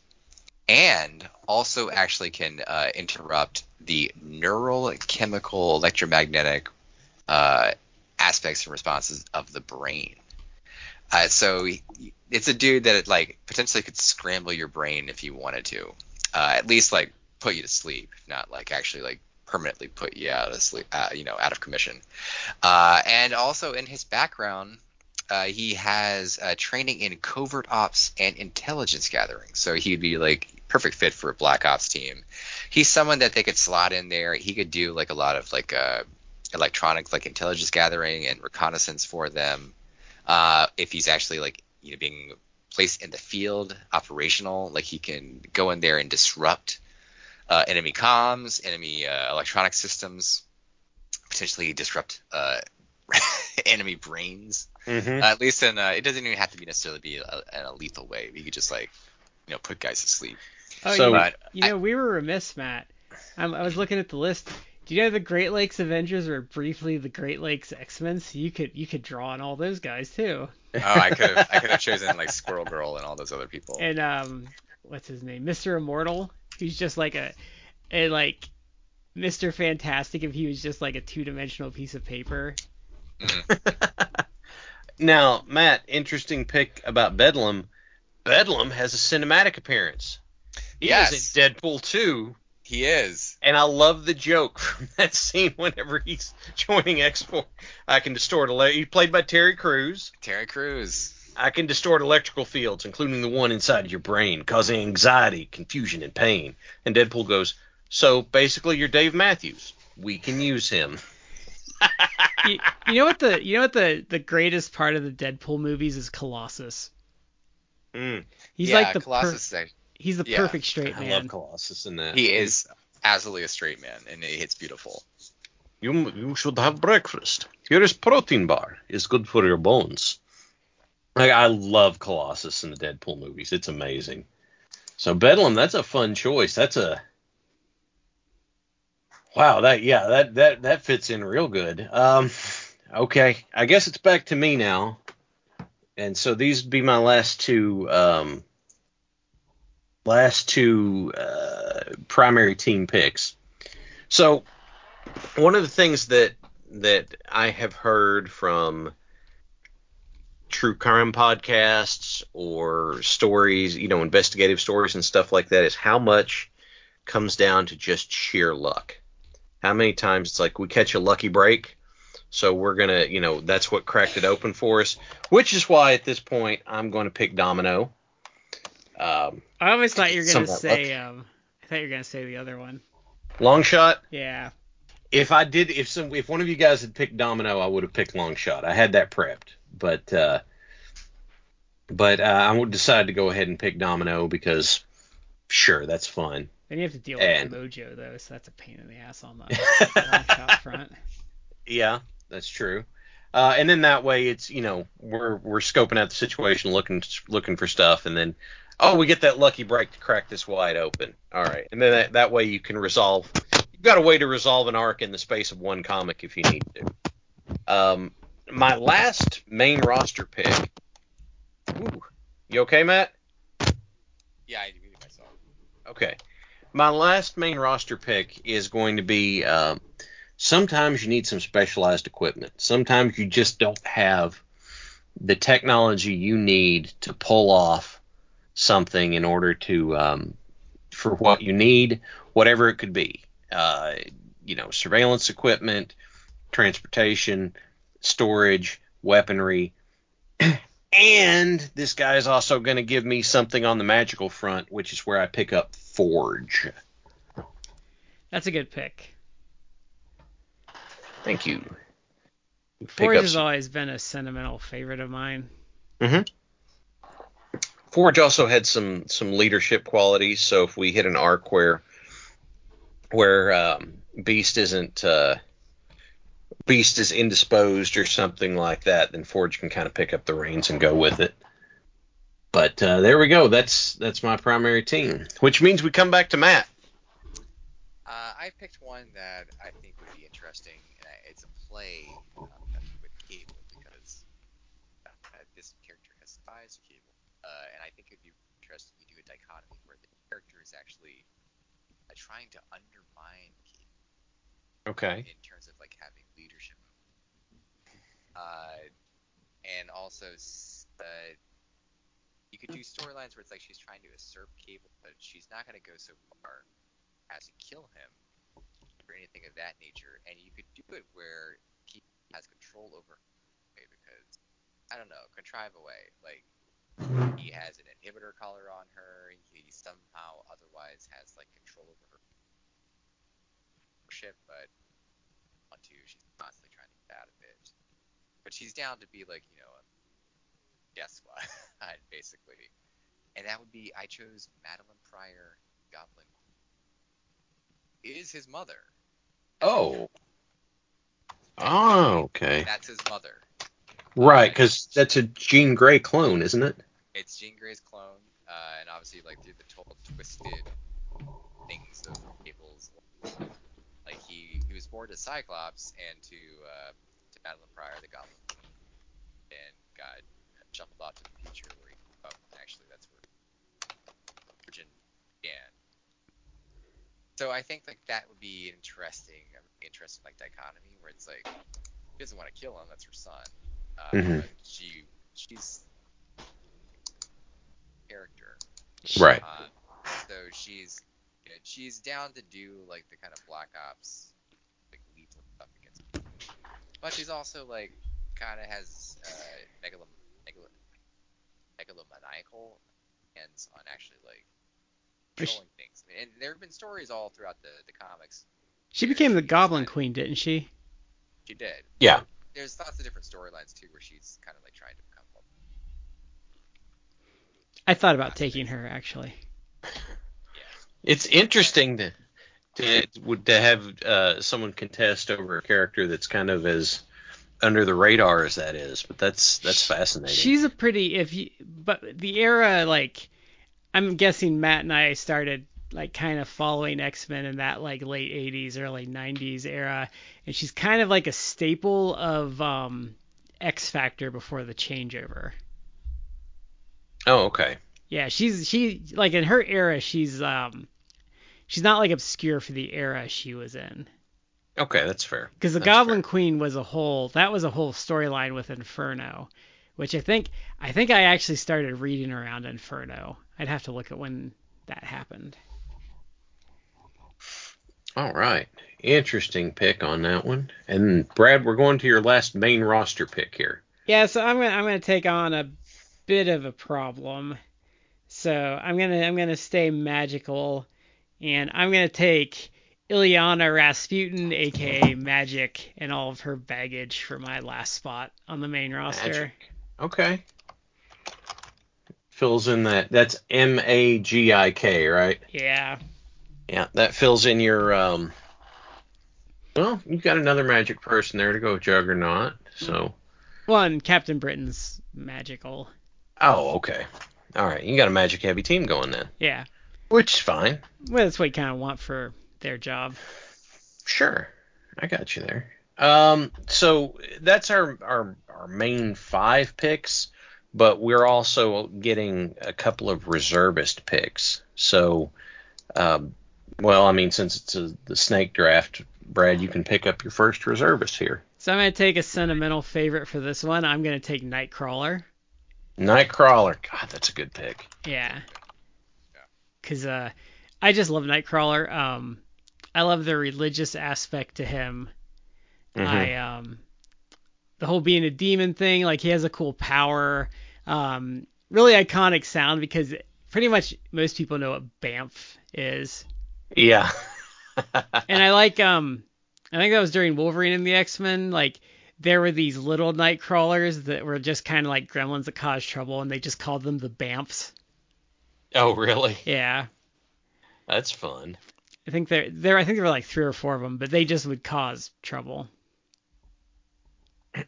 S2: and also actually can uh, interrupt the neural, chemical, electromagnetic uh, aspects and responses of the brain. Uh, so he- it's a dude that like potentially could scramble your brain if you wanted to, uh, at least like put you to sleep, not like actually like permanently put you out of sleep, uh, you know, out of commission. Uh, and also in his background, uh, he has uh, training in covert ops and intelligence gathering. So he'd be like perfect fit for a black ops team. He's someone that they could slot in there. He could do like a lot of like uh, electronic like intelligence gathering and reconnaissance for them. Uh, if he's actually like you know being placed in the field, operational, like he can go in there and disrupt uh, enemy comms, enemy uh, electronic systems, potentially disrupt uh, <laughs> enemy brains.
S1: Mhm.
S2: Uh, at least in uh, it doesn't even have to be necessarily be a, in a lethal way. You could just like you know put guys to sleep.
S3: Oh,
S1: So-
S3: you,
S2: But
S3: you know, we were remiss, Matt. Um, I was looking at the list. Do you know the Great Lakes Avengers were briefly the Great Lakes X-Men? So you could you could draw on all those guys too.
S2: Oh, I could have I could have chosen like Squirrel Girl and all those other people.
S3: And um, what's his name? Mr. Immortal. Who's just like a, a like, Mr. Fantastic if he was just like a two-dimensional piece of paper. <laughs>
S1: Now, Matt, interesting pick about Bedlam. Bedlam has a cinematic appearance. He
S2: Yes.
S1: is in Deadpool 2,
S2: He is.
S1: and I love the joke <laughs> from that scene whenever he's joining X Force. I can distort. Ele- he played by Terry Crews.
S2: Terry Crews.
S1: I can distort electrical fields, including the one inside your brain, causing anxiety, confusion, and pain. And Deadpool goes, So basically, you're Dave Matthews. We can use him. <laughs>
S3: you, you know what the you know what the the greatest part of the Deadpool movies is Colossus.
S1: Mm,
S3: He's
S2: yeah,
S3: like the
S2: Colossus. is act-
S3: he's the
S2: yeah,
S3: perfect straight
S1: I
S3: man.
S1: love Colossus in that.
S2: he is absolutely a straight man, and it's beautiful.
S1: You, you should have breakfast. Here is protein bar. It's good for your bones. Like, I love Colossus in the Deadpool movies. It's amazing. So Bedlam, that's a fun choice. That's a wow. That yeah, that that that fits in real good. Um, okay, I guess it's back to me now. And so these would be my last two um, last two uh, primary team picks. So one of the things that that I have heard from true crime podcasts or stories, you know, investigative stories and stuff like that is how much comes down to just sheer luck. How many times it's like we catch a lucky break, so we're gonna, you know, that's what cracked it open for us. Which is why at this point I'm going to pick Domino. Um,
S3: I always thought you were gonna
S1: of that luck.
S3: say um I thought you were gonna say the other one.
S1: Longshot.
S3: Yeah.
S1: If I did, if some, if one of you guys had picked Domino, I would have picked Longshot. I had that prepped, but uh, but uh, I would decide to go ahead and pick Domino because sure, that's fun.
S3: Then you have to deal
S1: And-
S3: with Mojo though, so that's a pain in the ass on the <laughs> long shot front.
S1: Yeah, that's true. Uh, and then that way, it's you know we're we're scoping out the situation, looking looking for stuff, and then oh we get that lucky break to crack this wide open. All right, and then that, that way you can resolve. You've got a way to resolve an arc in the space of one comic if you need to. Um, my last main roster pick. Ooh, you okay, Matt?
S2: Yeah, I muted myself.
S1: Okay. My last main roster pick is going to be um, sometimes you need some specialized equipment. Sometimes you just don't have the technology you need to pull off something in order to um, for what you need, whatever it could be. Uh, you know, surveillance equipment, transportation, storage, weaponry. <clears throat> And this guy is also going to give me something on the magical front, which is where I pick up Forge.
S3: That's a good pick.
S1: Thank you. Pick
S3: Forge has
S1: some-
S3: always been a sentimental favorite of mine.
S1: Forge also had some some leadership qualities. So if we hit an arc where where um, Beast isn't uh, Beast is indisposed or something like that, then Forge can kind of pick up the reins and go with it. But uh, there we go. That's that's my primary team, which means we come back to Matt.
S2: Uh, I picked one that I think would be interesting, it's a play um, with Cable because uh, this character has spies with Cable, uh, and I think it'd be interesting to do a dichotomy where the character is actually uh, trying to undermine Cable
S1: Okay.
S2: in terms of like having leadership. Uh, and also, uh, you could do storylines where it's like she's trying to usurp Cable, but she's not going to go so far as to kill him or anything of that nature. And you could do it where he has control over her because I don't know, contrive a way like. Mm-hmm. He has an inhibitor collar on her. He somehow otherwise has like control over her ship, but want to. She's constantly trying to get out of it. But she's down to be like, you know, a death <laughs> squad, basically. And that would be I chose Madelyne Pryor, Goblin. Is his mother.
S1: Oh. Oh, <laughs> okay.
S2: That's his mother.
S1: Right, because that's a Jean Grey clone, isn't it?
S2: It's Jean Grey's clone, uh, and obviously like through the total twisted things of Cable's like he he was born to Cyclops and to uh, to Madelyne Pryor, the Goblin, and got shuffled off to the future where he oh, actually that's where Origin began. So I think like that would be interesting, interesting like dichotomy where it's like he doesn't want to kill him, that's her son. Uh,
S1: Mhm.
S2: she she's character.
S1: Right.
S2: Uh, so she's she's down to do like the kind of Black Ops like lethal stuff against people. But she's also like kind of has uh, megalom megalo megalomaniacal hands on actually like
S3: Is she-
S2: controlling things. And there have been stories all throughout the, the comics.
S3: She became the
S2: she's
S3: Goblin Queen, didn't she?
S2: She did.
S1: Yeah.
S2: There's lots of different storylines too where she's kind of like trying to become one.
S3: I thought about taking her actually. yeah.
S1: It's interesting to to to have uh, someone contest over a character that's kind of as under the radar as that is, but that's that's fascinating.
S3: She's a pretty if you but the era like I'm guessing Matt and I started like kind of following X-Men in that like late 80s early 90s era and she's kind of like a staple of um X Factor before the changeover.
S1: oh, okay.
S3: Yeah, she's she like in her era, she's um, she's not like obscure for the era she was in.
S1: Okay, that's fair.
S3: Because the
S1: That's
S3: Goblin
S1: fair.
S3: Queen was a whole that was a whole storyline with Inferno, which I think I think I actually started reading around Inferno. I'd have to look at when that happened.
S1: All right. Interesting pick on that one. And Brad, we're going to your last main roster pick here.
S3: Yeah, so I'm gonna I'm gonna take on a bit of a problem. So I'm gonna I'm gonna stay magical, and I'm gonna take Illyana Rasputin, aka Magik, and all of her baggage for my last spot on the main roster.
S1: Magik. Okay. Fills in that. That's M A G I K, right?
S3: Yeah.
S1: Yeah, that fills in your. um Well, you've got another magic person there to go Juggernaut. So.
S3: One Captain Britain's magical.
S1: Oh, okay. All right, you got a magic heavy team going then,
S3: Yeah.
S1: which is fine.
S3: Well, that's what you kind of want for their job.
S1: Sure, I got you there. Um, so that's our our our main five picks, but we're also getting a couple of reservist picks. So, um, well, I mean, since it's a, the snake draft, Brad, you can pick up your first reservist here.
S3: So I'm gonna take a sentimental favorite for this one. I'm gonna take Nightcrawler.
S1: Nightcrawler, God, that's a good pick.
S3: Yeah. Cause uh, I just love Nightcrawler. Um, I love the religious aspect to him.
S1: Mhm.
S3: I um, the whole being a demon thing. Like he has a cool power. Um, really iconic sound because pretty much most people know what Bamf is.
S1: Yeah. <laughs>
S3: And I like um, I think that was during Wolverine and the X Men. Like there were these little night crawlers that were just kind of like gremlins that caused trouble, and they just called them the Bamfs.
S1: oh, really?
S3: Yeah.
S1: That's fun.
S3: I think there there I think there were like three or four of them, but they just would cause trouble. <clears throat>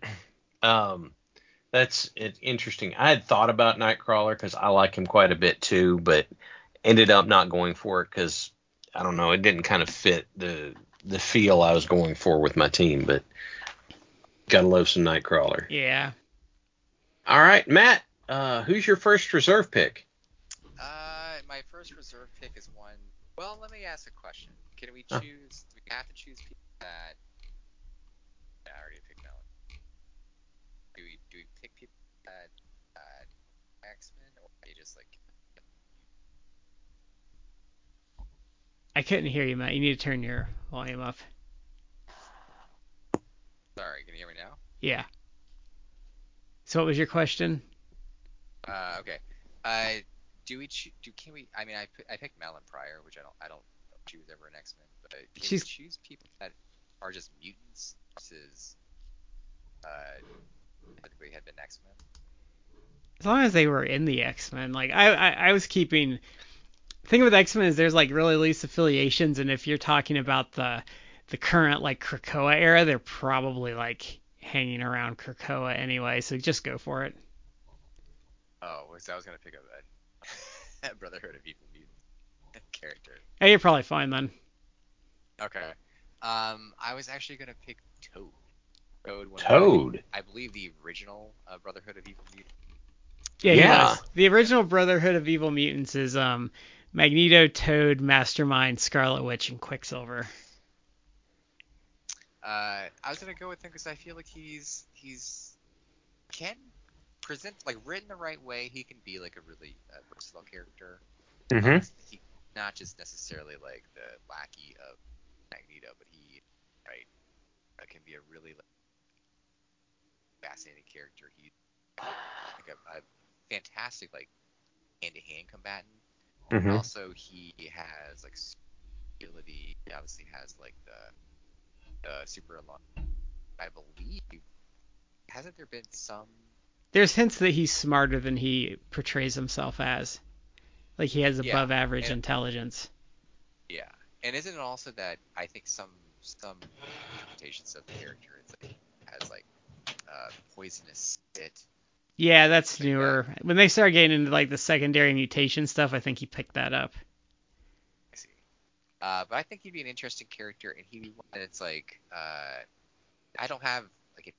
S1: Um, that's interesting. I had thought about Nightcrawler because I like him quite a bit too, but ended up not going for it because I don't know, it didn't kind of fit the the feel I was going for with my team. But gotta love some Nightcrawler.
S3: Yeah.
S1: All right, Matt, uh, who's your first reserve pick?
S2: Uh, my first reserve pick is one. Well, let me ask a question. Can we
S1: Huh.
S2: choose? Do we have to choose people that? Yeah, I already picked Melon. Do we do we pick people that uh, X Men or are you just like?
S3: I couldn't hear you, Matt. You need to turn your volume up.
S2: Sorry, can you hear me now?
S3: Yeah. So what was your question?
S2: Uh, okay. Uh, do we choo- do can we? I mean, I I picked Madelyne Pryor, which I don't I don't choose ever an X Men, but can
S3: She's-
S2: we choose people that are just mutants versus uh, typically had been X Men?
S3: As long as they were in the X Men, like I, I I was keeping. The thing with X Men is there's like really loose affiliations, and if you're talking about the the current like Krakoa era, they're probably like hanging around Krakoa anyway. So just go for it.
S2: Oh, so I was gonna pick up a, a <laughs> Brotherhood of Evil Mutant character.
S3: Hey, you're probably fine then.
S2: Okay. Um, I was actually gonna pick Toad. Toad. one of the-
S1: Toad.
S2: I believe the original uh, Brotherhood of Evil Mutant.
S3: Yeah,
S1: Yeah.
S3: was. The original Brotherhood of Evil Mutants is um Magneto, Toad, Mastermind, Scarlet Witch, and Quicksilver.
S2: Uh, I was gonna go with him because I feel like he's he's can present like written the right way. He can be like a really uh, versatile character.
S1: Mm-hmm.
S2: He not just necessarily like the lackey of Magneto, but he right uh, can be a really like, fascinating character. He's like a, a fantastic like hand-to-hand combatant.
S1: Mm-hmm.
S2: Also, he has like ability. He obviously has like the the super alarm. I believe hasn't there been some?
S3: There's hints that he's smarter than he portrays himself as. Like he has
S2: Yeah,
S3: above average
S2: and-
S3: intelligence.
S2: Yeah, and isn't it also that I think some some interpretations of the character it's like has like uh, poisonous spit.
S3: Yeah, that's newer. When they start getting into like the secondary mutation stuff, I think he picked that up.
S2: I see. Uh, but I think he'd be an interesting character, and he'd be one that's like uh, I don't have like, a,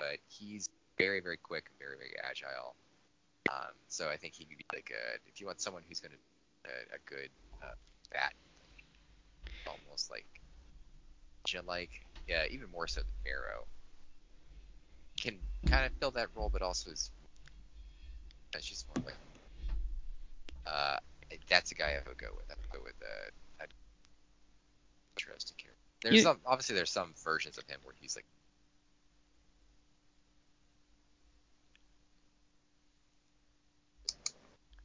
S2: but he's very very quick and very very agile. Um, so I think he'd be like a if you want someone who's gonna a, a good uh, bat, almost like like yeah, even more so than Arrow, can kind of fill that role, but also is that's just more like uh, that's a guy I would go with. I would go with uh, interesting character. There's
S3: You-
S2: some obviously there's some versions of him where he's like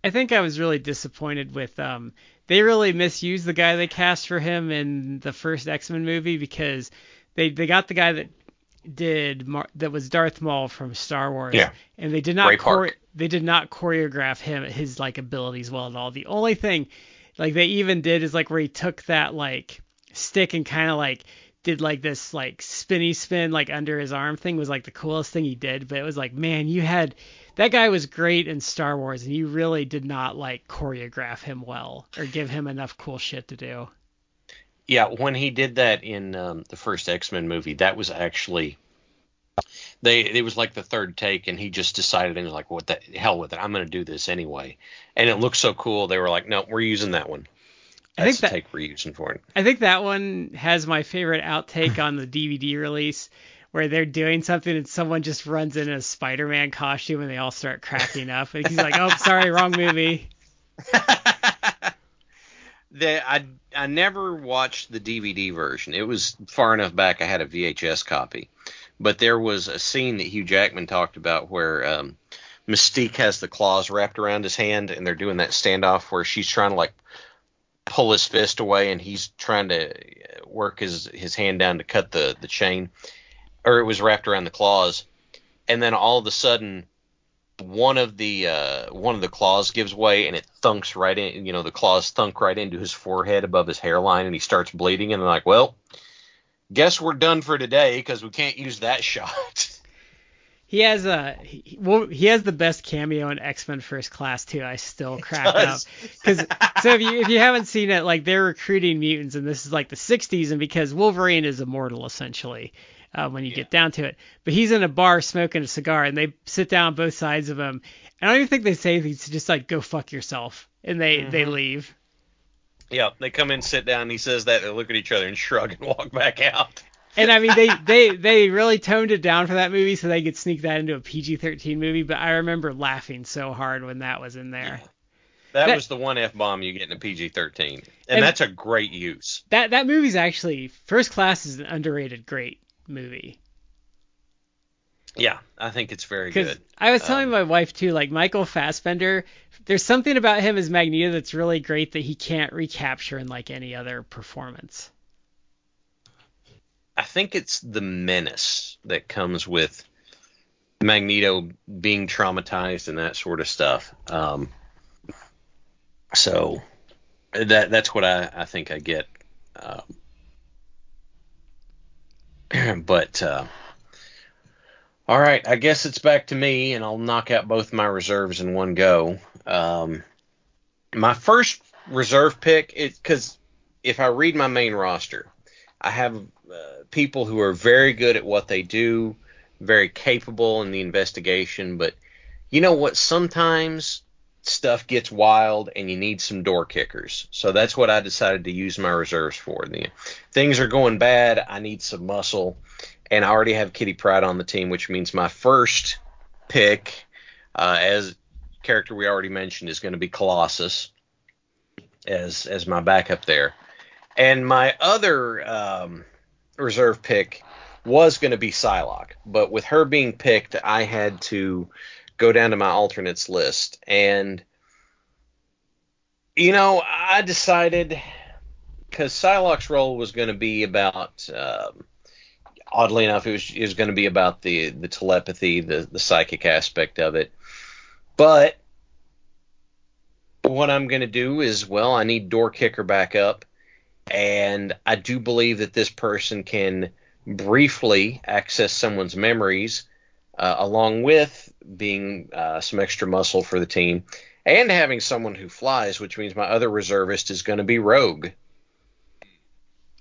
S3: I think I was really disappointed with um they really misused the guy they cast for him in the first X-Men movie because they they got the guy that did Mar- that was Darth Maul from Star Wars
S1: Yeah.
S3: and they did not
S1: Park.
S3: they did not choreograph him his like abilities well at all. The only thing like they even did is like where he took that like stick and kind of like did like this like spinny spin like under his arm thing was like the coolest thing he did but it was like man you had that guy was great in Star Wars and you really did not like choreograph him well or give him enough cool shit to do
S1: Yeah, when he did that in um, the first X Men movie, that was actually they. It was like the third take, and he just decided and was like, "What the hell with it? I'm going to do this anyway." And it looked so cool. They were like, "No, we're using that one."
S3: I
S1: That's
S3: think
S1: the
S3: that-
S1: take we're using for it.
S3: I think that one has my favorite outtake on the DVD release where they're doing something and someone just runs in a Spider-Man costume and they all start cracking up and he's like oh sorry wrong movie <laughs>
S1: The, I I never watched the DVD version. It was far enough back. I had a VHS copy, but there was a scene that Hugh Jackman talked about where um, Mystique has the claws wrapped around his hand, and they're doing that standoff where she's trying to like pull his fist away, and he's trying to work his his hand down to cut the the chain, or it was wrapped around the claws, and then all of a sudden one of the uh, one of the claws gives way and it thunks right in. You know, the claws thunk right into his forehead above his hairline, and he starts bleeding. And they're like, "Well, guess we're done for today because we can't use that <laughs> shot."
S3: he has a he, well, he has the best cameo in X-Men First Class too I still crack up because so if you if you haven't seen it like they're recruiting mutants and this is like the 60s and because Wolverine is immortal essentially uh, when you get down to it. But he's in a bar smoking a cigar, and they sit down both sides of him. And I don't even think they say anything. It's just like, go fuck yourself. And they, they leave.
S1: yeah, they come in, sit down. He says that. They look at each other and <laughs> shrug and walk back out.
S3: And I mean, they, <laughs> they, they really toned it down for that movie so they could sneak that into a PG 13 movie. But I remember laughing so hard when that was in there.
S1: That,
S3: That-
S1: was the one f bomb you get in a PG thirteen, and,
S3: And-
S1: that's a great use.
S3: That, that movie's actually, First Class is an underrated great movie.
S1: Yeah, I think it's very good.
S3: I was telling
S1: Um,
S3: my wife too, like Michael Fassbender, there's something about him as Magneto that's really great that he can't recapture in like any other performance.
S1: I think it's the menace that comes with Magneto being traumatized and that sort of stuff. Um, so that that's what I, I think I get. Um, <clears throat> but uh, all right, I guess it's back to me, and I'll knock out both my reserves in one go. Um, my first reserve pick is because if I read my main roster, I have uh, people who are very good at what they do, very capable in the investigation, but you know what? Sometimes stuff gets wild and you need some door kickers. So that's what I decided to use my reserves for. The, things are going bad. I need some muscle. And I already have Kitty Pryde on the team, which means my first pick, uh, as character we already mentioned, is going to be Colossus as as my backup there. And my other um, reserve pick was going to be Psylocke, but with her being picked, I had to go down to my alternates list. And, you know, I decided because Psylocke's role was going to be about, um, oddly enough, it was, it was going to be about the, the telepathy, the, the psychic aspect of it. But what I'm going to do is, well, I need Door Kicker back up. And I do believe that this person can briefly access someone's memories, uh, along with being uh, some extra muscle for the team, and having someone who flies, which means my other reservist is going to be Rogue.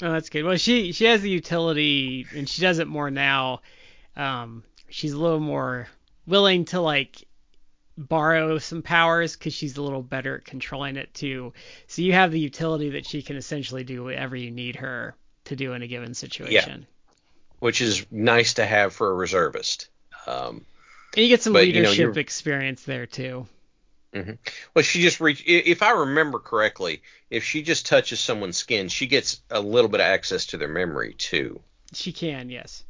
S3: Oh, that's good. Well, she she has the utility, and she does it more now. Um, she's a little more willing to like borrow some powers because she's a little better at controlling it too. So you have the utility that she can essentially do whatever you need her to do in a given situation. Yeah.
S1: which is nice to have for a reservist. Um,
S3: And you get some
S1: But,
S3: leadership
S1: you're-
S3: experience there too.
S1: well, she just reach. If I remember correctly, if she just touches someone's skin, she gets a little bit of access to their memory too.
S3: She can, yes.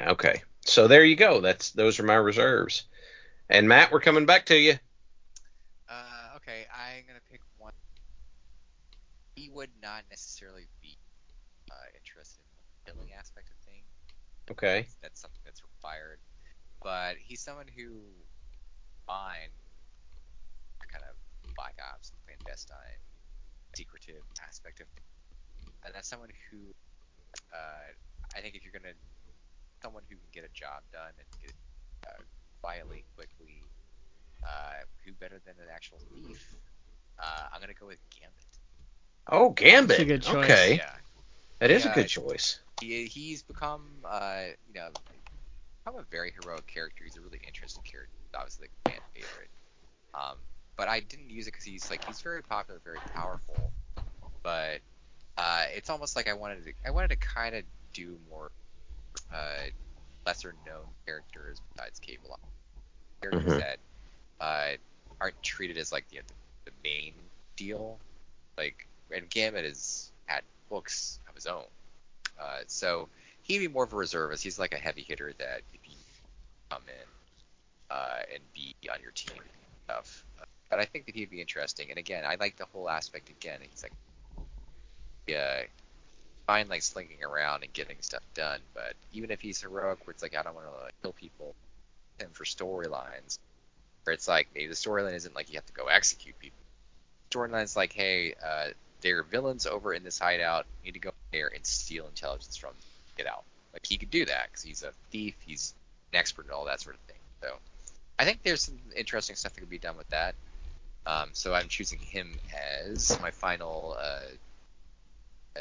S1: Okay, so there you go. That's those are my reserves. And Matt, we're coming back to you.
S2: Uh, okay, I'm gonna pick one. He would not necessarily be uh, interested in the killing aspect of things.
S1: Okay.
S2: That's something that's required. But he's someone who find kind of black ops and clandestine, secretive aspect of, and that's someone who, uh, I think if you're gonna, someone who can get a job done and get it uh, quietly, quickly, uh, who better than an actual thief? Uh, I'm gonna go with Gambit.
S1: Oh, Gambit.
S3: That's a good choice.
S1: Okay,
S2: Yeah.
S1: that is a good choice.
S2: he, he's become uh, you know become a very heroic character. He's a really interesting character. Obviously, like fan favorite. Um, but I didn't use it because he's like he's very popular, very powerful. But uh, it's almost like I wanted to I wanted to kind of do more uh, lesser known characters besides Cable. Characters
S1: Mhm.
S2: that uh, aren't treated as like the, the main deal. Like and Gambit has had books of his own. Uh, so he'd be more of a reservist. He's like a heavy hitter that you come in uh, and be on your team stuff. But I think that he'd be interesting. And again, I like the whole aspect. Again, he's like, yeah, fine, like slinking around and getting stuff done. But even if he's heroic, where it's like I don't want to like, kill people, and for storylines, where it's like maybe the storyline isn't like you have to go execute people. Storyline's like, hey, uh, there are villains over in this hideout. You need to go there and steal intelligence from them. Get out. Like he could do that because he's a thief. He's an expert in all that sort of thing. So I think there's some interesting stuff that could be done with that. Um, so I'm choosing him as my final uh, uh,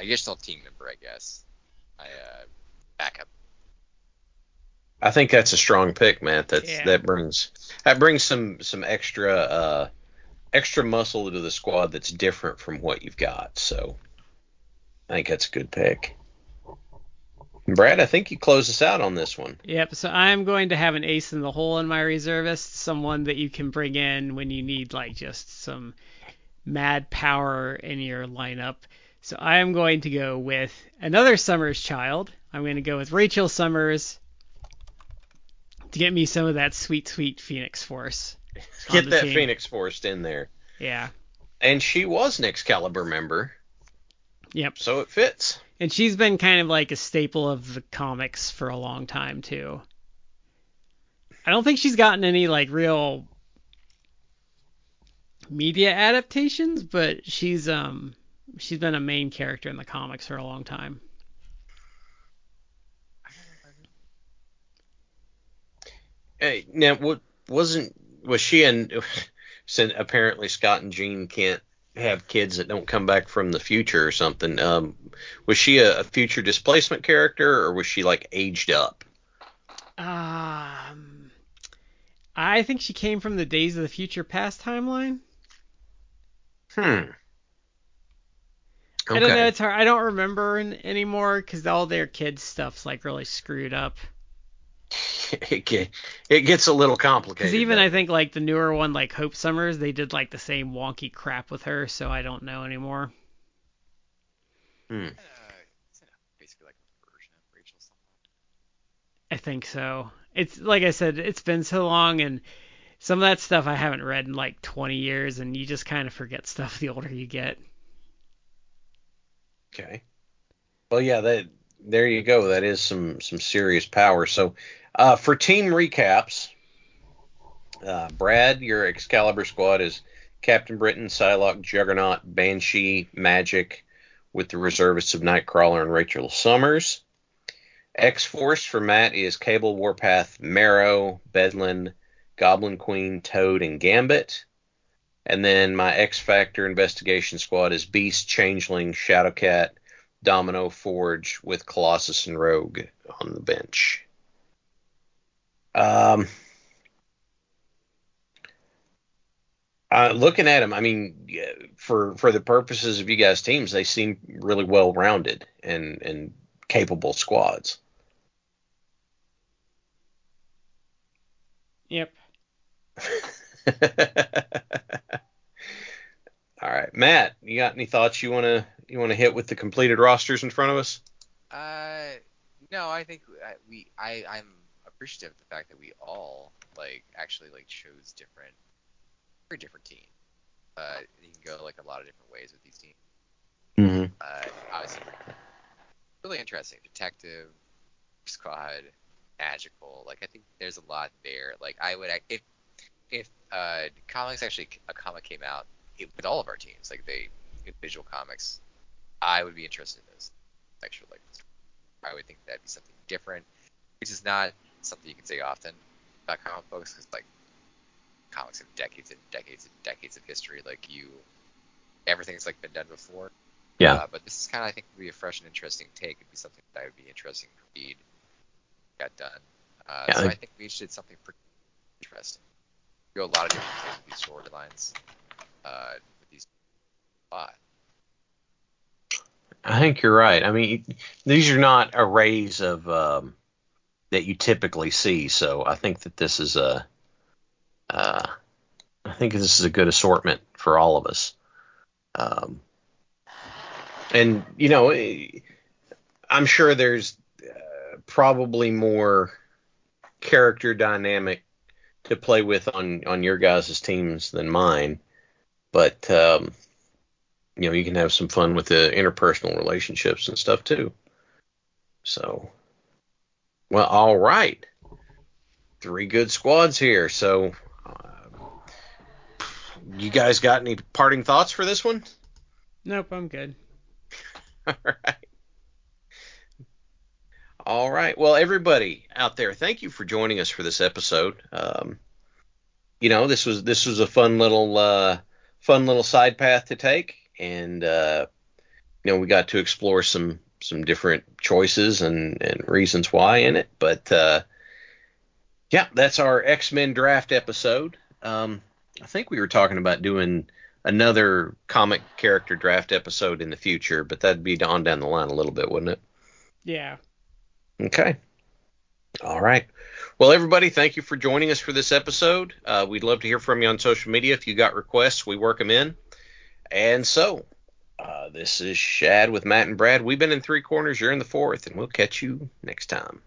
S2: additional team member, I guess. My uh, backup.
S1: I think that's a strong pick, Matt. That's
S3: Yeah.
S1: that brings that brings some some extra uh extra muscle to the squad that's different from what you've got. So I think that's a good pick. Brad, I think you close us out on this one.
S3: Yep. So I'm going to have an ace in the hole in my reservist, someone that you can bring in when you need like just some mad power in your lineup. So I am going to go with another Summers child. I'm going to go with Rachel Summers to get me some of that sweet, sweet Phoenix Force.
S1: Get that
S3: team.
S1: Phoenix Force in there.
S3: Yeah.
S1: And she was an Excalibur member,
S3: Yep.
S1: so it fits.
S3: And she's been kind of like a staple of the comics for a long time too. I don't think she's gotten any like real media adaptations, but she's um she's been a main character in the comics for a long time.
S1: Hey, now what wasn't was she and <laughs> since apparently Scott and Jean can't have kids that don't come back from the future or something. Um, was she a, a future displacement character or was she like aged up?
S3: Um, I think she came from the Days of the Future Past timeline.
S1: Hmm.
S3: I don't know. It's hard. I don't remember an- anymore because all their kids stuff's like really screwed up. <laughs>
S1: it, it gets a little complicated.
S3: Because even
S1: but-
S3: I think like the newer one, like Hope Summers, they did like the same wonky crap with her, so I don't know anymore.
S1: Hmm.
S2: Uh, basically like a version of Rachel somewhat.
S3: I think so. It's like I said, it's been so long, and some of that stuff I haven't read in like 20 years, and you just kind of forget stuff the older you get.
S1: Okay. Well, yeah, that there you go. That is some some serious power. So, uh, for team recaps, uh, Brad, your Excalibur squad is Captain Britain, Psylocke, Juggernaut, Banshee, Magik, with the reservists of Nightcrawler and Rachel Summers. X Force for Matt is Cable, Warpath, Marrow, Bedlam, Goblin Queen, Toad, and Gambit. And then my X Factor investigation squad is Beast, Changeling, Shadowcat, Domino, Forge, with Colossus and Rogue on the bench. Um, Uh, looking at them, I mean, for for the purposes of you guys' teams, they seem really well rounded and and capable squads.
S3: Yep. <laughs>
S1: All right, Matt, you got any thoughts you wanna you wanna hit with the completed rosters in front of us?
S2: Uh, no, I think we I I'm appreciative of the fact that we all like actually like chose different, very different teams. Uh, you can go like a lot of different ways with these teams.
S1: Mm-hmm.
S2: Uh, obviously, really interesting. Detective, squad, magical. Like I think there's a lot there. Like I would if if uh comics actually a comic came out it, with all of our teams, like they individual comics, I would be interested in this. Actually, like I would think that'd be something different, which is not something you can say often about comic books because like comics have decades and decades and decades of history. Like you, everything's like been done before.
S1: Yeah.
S2: Uh, but this is kind of I think would be a fresh and interesting take. It'd be something that would be interesting to read. Got done. Uh,
S1: Yeah,
S2: so
S1: I-
S2: I think we did something pretty interesting. Go a lot of different things with these storylines. Uh, with these.
S1: I think you're right. I mean, these are not arrays of um, that you typically see, so I think that this is a, uh, I think this is a good assortment for all of us. Um, and you know, eh, I'm sure there's uh, probably more character dynamic to play with on on your guys' teams than mine, but um, you know, you can have some fun with the interpersonal relationships and stuff too. So, well, all right. Three good squads here. So, uh, you guys got any parting thoughts for this one?
S3: Nope, I'm good. <laughs>
S1: All right. All right. Well, everybody out there, thank you for joining us for this episode. Um, you know, this was this was a fun little uh, fun little side path to take, and uh, you know, we got to explore some some different choices and and reasons why in it. But uh, yeah, that's our X Men draft episode. Um, I think we were talking about doing another comic character draft episode in the future, but that'd be on down the line a little bit, wouldn't it?
S3: Yeah.
S1: Okay. All right. Well, everybody, thank you for joining us for this episode. Uh, we'd love to hear from you on social media. If you got requests, we work them in. And so, uh, this is Shad with Matt and Brad. We've been in three corners. You're in the fourth, and we'll catch you next time.